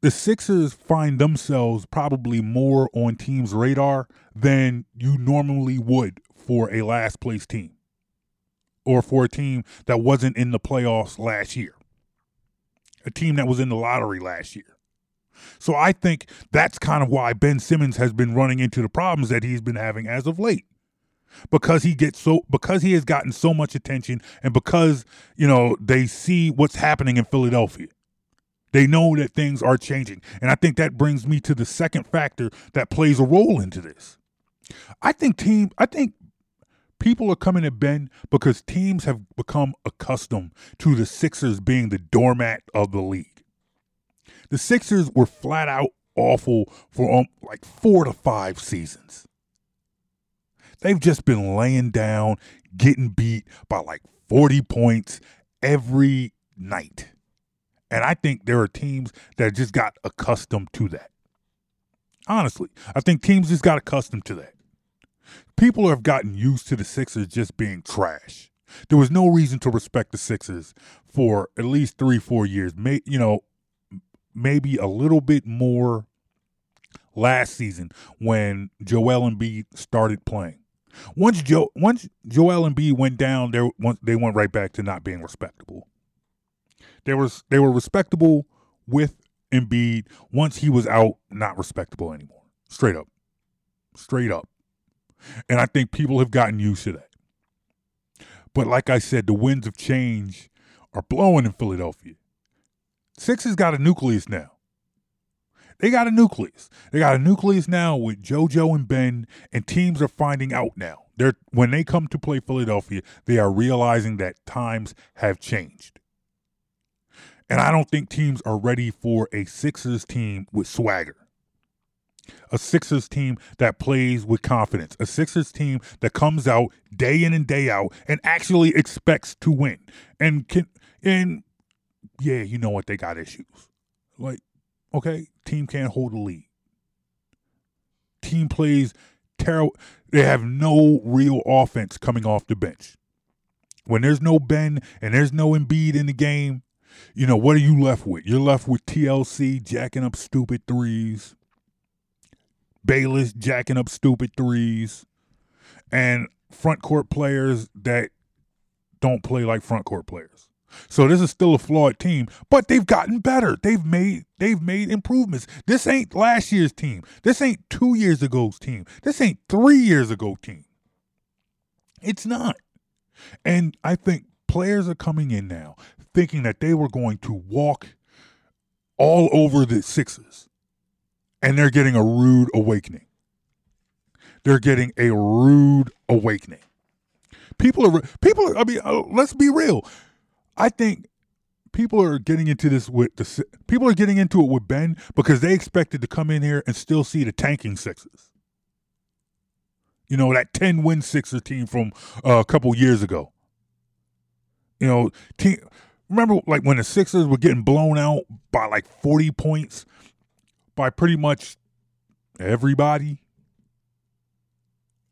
the Sixers find themselves probably more on teams' radar than you normally would for a last place team or for a team that wasn't in the playoffs last year, a team that was in the lottery last year. So I think that's kind of why Ben Simmons has been running into the problems that he's been having as of late because he gets so because he has gotten so much attention and because you know they see what's happening in Philadelphia. They know that things are changing. And I think that brings me to the second factor that plays a role into this. I think team I think people are coming to Ben because teams have become accustomed to the Sixers being the doormat of the league. The Sixers were flat out awful for um, like 4 to 5 seasons. They've just been laying down, getting beat by like 40 points every night. And I think there are teams that just got accustomed to that. Honestly, I think teams just got accustomed to that. People have gotten used to the Sixers just being trash. There was no reason to respect the Sixers for at least three, four years. May, you know, maybe a little bit more last season when Joel Embiid started playing. Once Joe, once Joel Embiid went down, they they went right back to not being respectable. They was they were respectable with Embiid. Once he was out, not respectable anymore. Straight up, straight up. And I think people have gotten used to that. But like I said, the winds of change are blowing in Philadelphia. Sixers got a nucleus now. They got a nucleus. They got a nucleus now with JoJo and Ben, and teams are finding out now. They're when they come to play Philadelphia, they are realizing that times have changed. And I don't think teams are ready for a Sixers team with swagger. A Sixers team that plays with confidence. A Sixers team that comes out day in and day out and actually expects to win. And can and yeah, you know what they got issues. Like Okay, team can't hold a lead. Team plays terrible. They have no real offense coming off the bench. When there's no Ben and there's no Embiid in the game, you know what are you left with? You're left with TLC jacking up stupid threes, Bayless jacking up stupid threes, and front court players that don't play like front court players. So this is still a flawed team, but they've gotten better. They've made they've made improvements. This ain't last year's team. This ain't 2 years ago's team. This ain't 3 years ago team. It's not. And I think players are coming in now thinking that they were going to walk all over the Sixers. And they're getting a rude awakening. They're getting a rude awakening. People are people are I mean uh, let's be real I think people are getting into this with the people are getting into it with Ben because they expected to come in here and still see the tanking Sixers. You know that ten win Sixer team from uh, a couple years ago. You know, team. Remember, like when the Sixers were getting blown out by like forty points by pretty much everybody.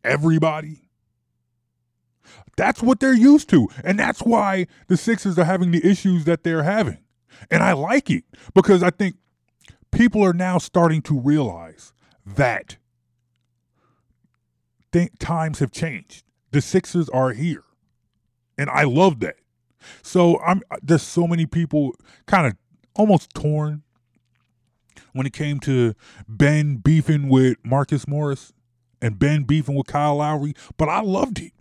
Everybody. That's what they're used to. And that's why the Sixers are having the issues that they're having. And I like it because I think people are now starting to realize that th- times have changed. The Sixers are here. And I love that. So I'm uh, there's so many people kind of almost torn when it came to Ben beefing with Marcus Morris and Ben beefing with Kyle Lowry, but I loved it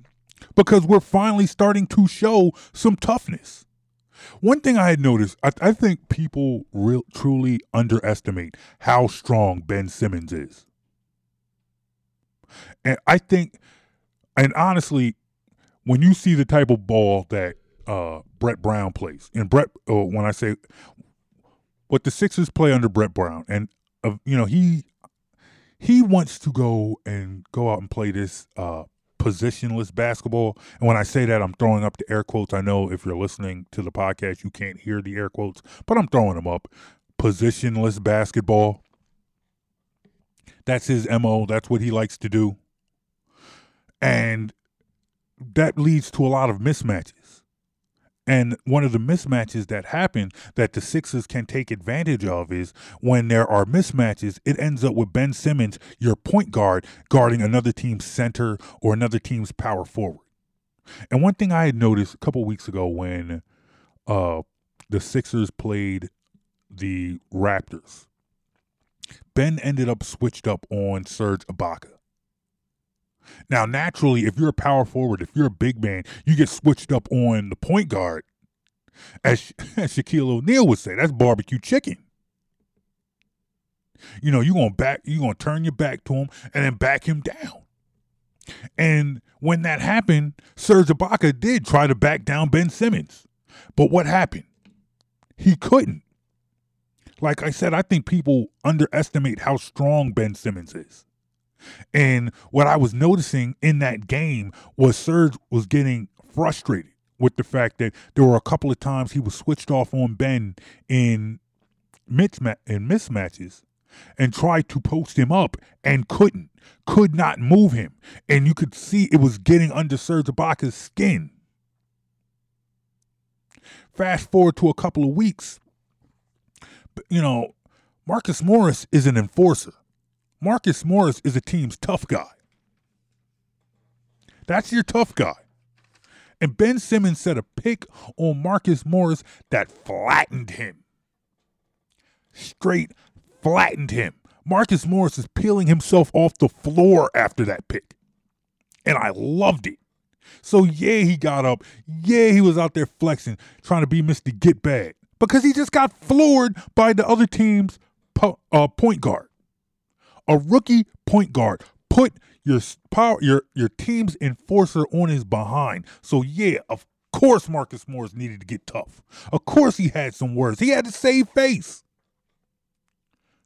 because we're finally starting to show some toughness. One thing I had noticed, I, I think people real, truly underestimate how strong Ben Simmons is. And I think, and honestly, when you see the type of ball that uh, Brett Brown plays, and Brett, oh, when I say what the Sixers play under Brett Brown, and uh, you know he he wants to go and go out and play this uh, positionless basketball. And when I say that, I'm throwing up the air quotes. I know if you're listening to the podcast, you can't hear the air quotes, but I'm throwing them up. Positionless basketball. That's his MO. That's what he likes to do. And that leads to a lot of mismatches. And one of the mismatches that happen that the Sixers can take advantage of is when there are mismatches, it ends up with Ben Simmons, your point guard, guarding another team's center or another team's power forward. And one thing I had noticed a couple weeks ago when uh, the Sixers played the Raptors, Ben ended up switched up on Serge Ibaka. Now, naturally, if you're a power forward, if you're a big man, you get switched up on the point guard. As, as Shaquille O'Neal would say, that's barbecue chicken. You know, you're gonna back, you're gonna turn your back to him and then back him down. And when that happened, Serge Ibaka did try to back down Ben Simmons. But what happened? He couldn't. Like I said, I think people underestimate how strong Ben Simmons is. And what I was noticing in that game was Serge was getting frustrated with the fact that there were a couple of times he was switched off on Ben in in mismatches and tried to post him up and couldn't, could not move him. And you could see it was getting under Serge Ibaka's skin. Fast forward to a couple of weeks, you know, Marcus Morris is an enforcer. Marcus Morris is a team's tough guy. That's your tough guy. And Ben Simmons set a pick on Marcus Morris that flattened him. Straight flattened him. Marcus Morris is peeling himself off the floor after that pick. And I loved it. So, yeah, he got up. Yeah, he was out there flexing, trying to be Mr. Get Bad because he just got floored by the other team's po- uh, point guard. A rookie point guard put your power your your team's enforcer on his behind. So yeah, of course Marcus Morris needed to get tough. Of course he had some words. He had to save face.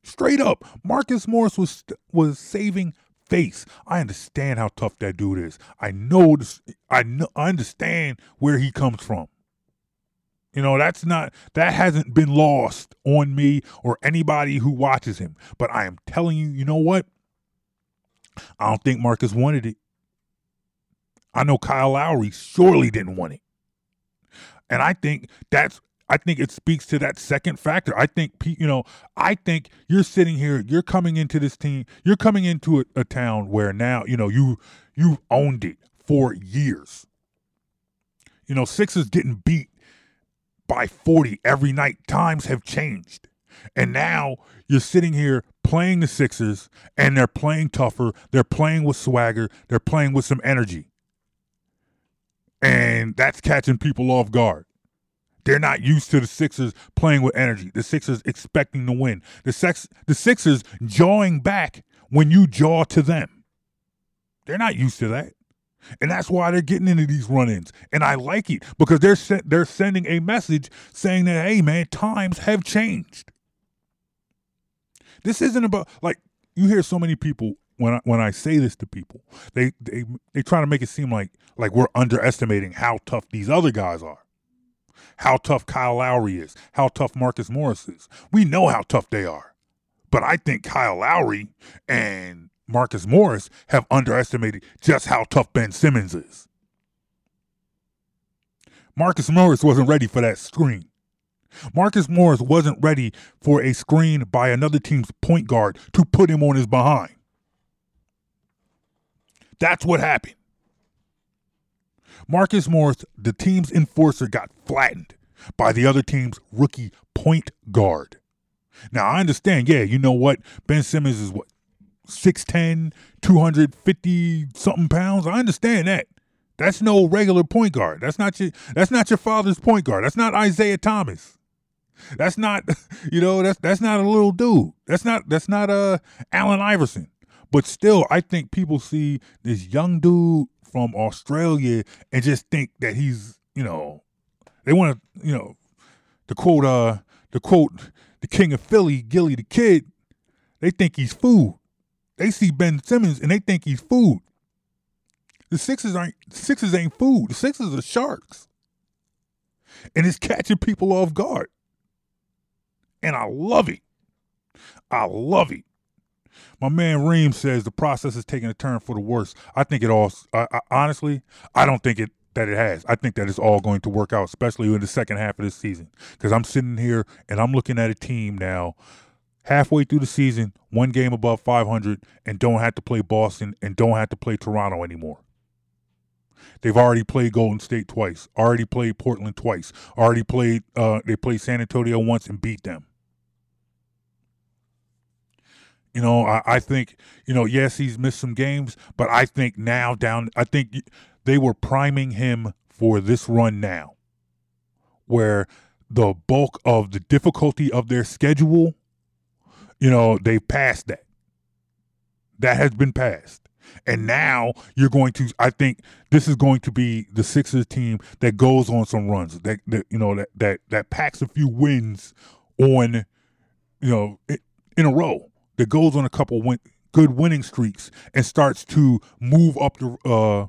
Straight up, Marcus Morris was was saving face. I understand how tough that dude is. I know this, I know I understand where he comes from. You know, that's not that hasn't been lost on me or anybody who watches him. But I am telling you, you know what? I don't think Marcus wanted it. I know Kyle Lowry surely didn't want it. And I think that's I think it speaks to that second factor. I think you know, I think you're sitting here, you're coming into this team, you're coming into a, a town where now, you know, you you've owned it for years. You know, Sixers getting beat by 40 every night. Times have changed. And now you're sitting here playing the Sixers and they're playing tougher. They're playing with swagger. They're playing with some energy. And that's catching people off guard. They're not used to the Sixers playing with energy. The Sixers expecting to win. The sex the Sixers jawing back when you jaw to them. They're not used to that. And that's why they're getting into these run-ins. And I like it because they're se- they're sending a message saying that hey man, times have changed. This isn't about like you hear so many people when I, when I say this to people, they they they try to make it seem like like we're underestimating how tough these other guys are. How tough Kyle Lowry is, how tough Marcus Morris is. We know how tough they are. But I think Kyle Lowry and Marcus Morris have underestimated just how tough Ben Simmons is. Marcus Morris wasn't ready for that screen. Marcus Morris wasn't ready for a screen by another team's point guard to put him on his behind. That's what happened. Marcus Morris, the team's enforcer, got flattened by the other team's rookie point guard. Now, I understand, yeah, you know what? Ben Simmons is what, 6'10, 250 something pounds. I understand that. That's no regular point guard. That's not your that's not your father's point guard. That's not Isaiah Thomas. That's not you know, that's that's not a little dude. That's not that's not uh Allen Iverson. But still, I think people see this young dude from Australia and just think that he's, you know, they want to, you know, to quote uh to quote the king of Philly, Gillie the Kid, they think he's food. They see Ben Simmons and they think he's food. The Sixers aren't Sixers ain't food. The Sixers are sharks. And it's catching people off guard. And I love it. I love it. My man Reem says the process is taking a turn for the worse. I think it all. I, I, honestly, I don't think it that it has. I think that it's all going to work out, especially in the second half of this season. Because I'm sitting here and I'm looking at a team now, halfway through the season, one game above 500, and don't have to play Boston and don't have to play Toronto anymore. They've already played Golden State twice, already played Portland twice, already played. Uh, they played San Antonio once and beat them. You know, I, I think, you know, yes, he's missed some games, but I think now down, I think they were priming him for this run now, where the bulk of the difficulty of their schedule, you know, they've passed that. That has been passed. And now you're going to, I think this is going to be the Sixers team that goes on some runs, that, that you know, that, that, that packs a few wins on, you know, in a row that goes on a couple win- good winning streaks and starts to move up the uh,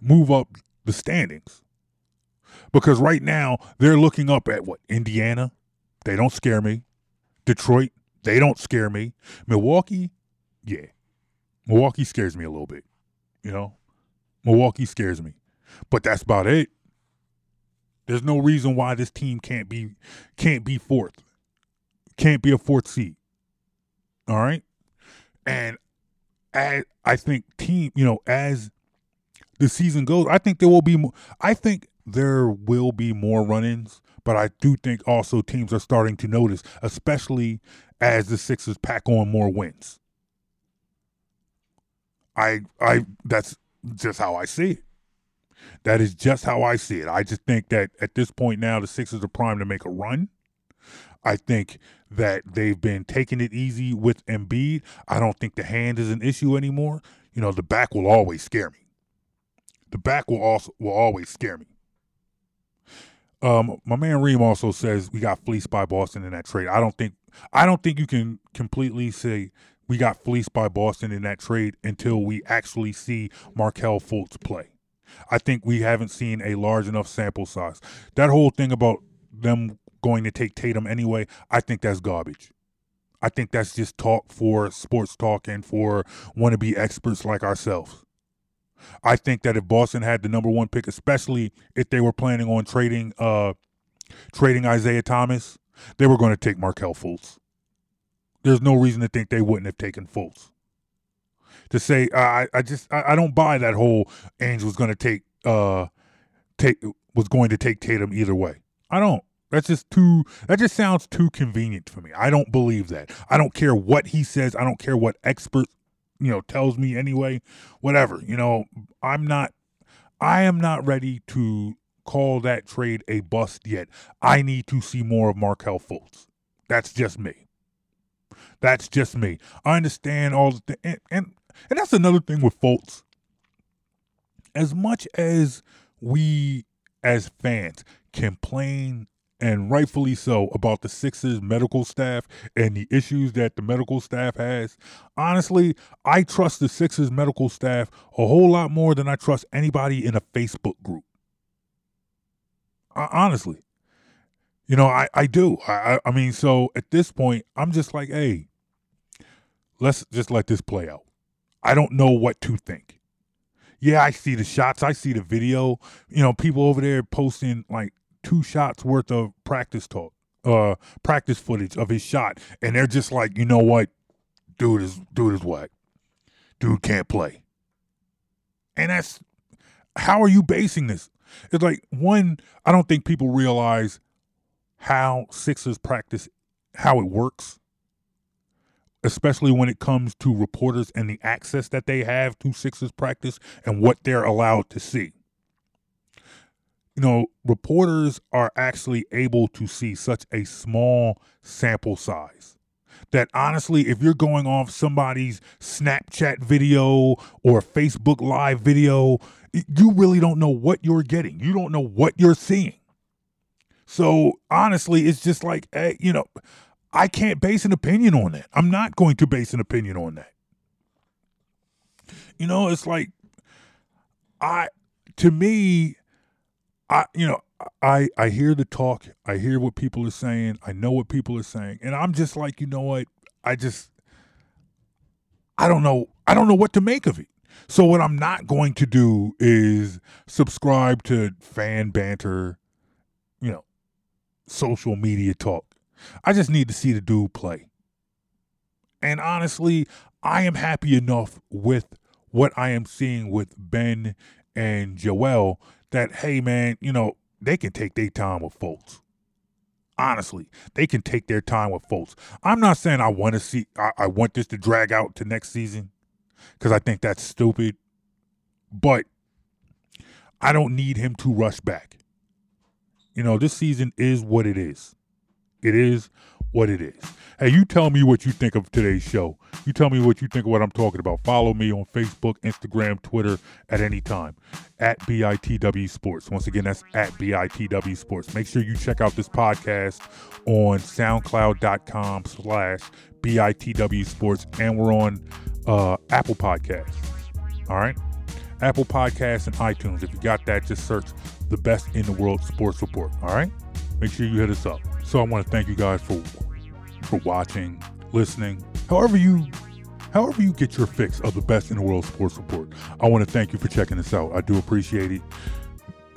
move up the standings. Because right now they're looking up at what Indiana, they don't scare me. Detroit, they don't scare me. Milwaukee, yeah, Milwaukee scares me a little bit. You know, Milwaukee scares me, but that's about it. There's no reason why this team can't be can't be fourth, can't be a fourth seed. All right. And as I think team, you know, as the season goes, I think there will be more, I think there will be more run-ins, but I do think also teams are starting to notice, especially as the Sixers pack on more wins. I I that's just how I see it. That is just how I see it. I just think that at this point now the Sixers are primed to make a run. I think that they've been taking it easy with Embiid. I don't think the hand is an issue anymore. You know, the back will always scare me. The back will also will always scare me. Um, my man Reem also says we got fleeced by Boston in that trade. I don't think I don't think you can completely say we got fleeced by Boston in that trade until we actually see Markelle Fultz play. I think we haven't seen a large enough sample size. That whole thing about them going to take Tatum anyway, I think that's garbage. I think that's just talk for sports talk and for wannabe experts like ourselves. I think that if Boston had the number one pick, especially if they were planning on trading uh trading Isaiah Thomas, they were going to take Markelle Fultz. There's no reason to think they wouldn't have taken Fultz. To say I I just I, I don't buy that whole Ainge was going to take uh take was going to take Tatum either way. I don't. That's just too that just sounds too convenient for me. I don't believe that. I don't care what he says. I don't care what expert, you know, tells me anyway. Whatever. You know, I'm not I am not ready to call that trade a bust yet. I need to see more of Markelle Fultz. That's just me. That's just me. I understand all the th- and, and and that's another thing with Fultz. As much as we as fans complain and rightfully so, about the Sixers medical staff and the issues that the medical staff has. Honestly, I trust the Sixers medical staff a whole lot more than I trust anybody in a Facebook group. honestly, you know, I, I do. I, I mean, so at this point, I'm just like, hey, let's just let this play out. I don't know what to think. Yeah, I see the shots. I see the video. You know, people over there posting like two shots worth of practice talk, uh, practice footage of his shot, and they're just like, you know what, dude is dude is what, dude can't play, and that's how are you basing this? It's like one, I don't think people realize how Sixers practice, how it works, especially when it comes to reporters and the access that they have to Sixers practice and what they're allowed to see you know, reporters are actually able to see such a small sample size. that honestly, if you're going off somebody's Snapchat video or Facebook Live video, you really don't know what you're getting. You don't know what you're seeing. So honestly, it's just like, hey, you know, I can't base an opinion on that. I'm not going to base an opinion on that. You know, it's like I to me, I you know, I I hear the talk, I hear what people are saying, I know what people are saying, and I'm just like, you know what? I just I don't know I don't know what to make of it. So what I'm not going to do is subscribe to fan banter, you know, social media talk. I just need to see the dude play. And honestly, I am happy enough with what I am seeing with Ben and Joel that, hey, man, you know, they can take their time with Fultz. Honestly, they can take their time with Fultz. I'm not saying I want to see, I, I want this to drag out to next season because I think that's stupid. But I don't need him to rush back. You know, this season is what it is. It is what it is. Hey, you tell me what you think of today's show. You tell me what you think of what I'm talking about. Follow me on Facebook, Instagram, Twitter at any time at BITW Sports. Once again, that's at BITW Sports. Make sure you check out this podcast on SoundCloud.com slash BITW Sports. And we're on uh, Apple Podcasts. All right? Apple Podcasts and iTunes. If you got that, just search the best in the world sports report. All right? Make sure you hit us up. So I want to thank you guys for for watching, listening, however you however you get your fix of the best in the world sports report. I want to thank you for checking this out. I do appreciate it.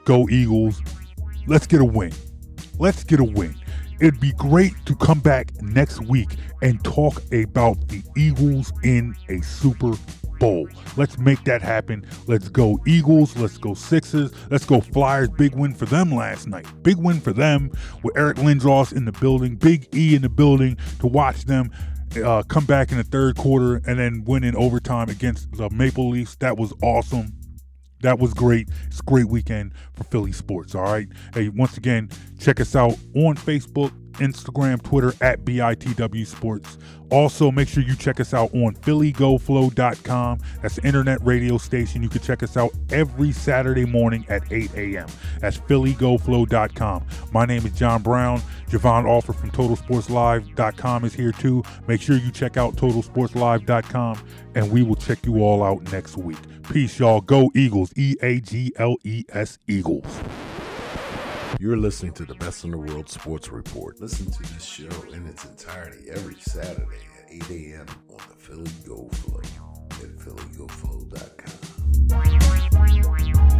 Go Eagles. Let's get a win. Let's get a win. It'd be great to come back next week and talk about the Eagles in a Super Bowl. Let's make that happen. Let's go Eagles. Let's go Sixers. Let's go Flyers. Big win for them last night. Big win for them with Eric Lindros in the building, Big E in the building to watch them uh, come back in the third quarter and then win in overtime against the Maple Leafs. That was awesome. That was great. It's a great weekend for Philly sports. All right. Hey, once again, check us out on Facebook, Instagram, Twitter at BITW Sports. Also, make sure you check us out on PhillyGoFlow.com. That's the internet radio station. You can check us out every Saturday morning at 8 a.m. That's PhillyGoFlow.com. My name is Jon Brown. Jovan Alford from TotalSportsLive.com is here too. Make sure you check out TotalSportsLive.com, and we will check you all out next week. Peace, y'all. Go Eagles. E A G L E S Eagles. You're listening to the Best in the World Sports Report. Listen to this show in its entirety every Saturday at 8 a.m. on the Philly Go Flow at phillygoflow.com.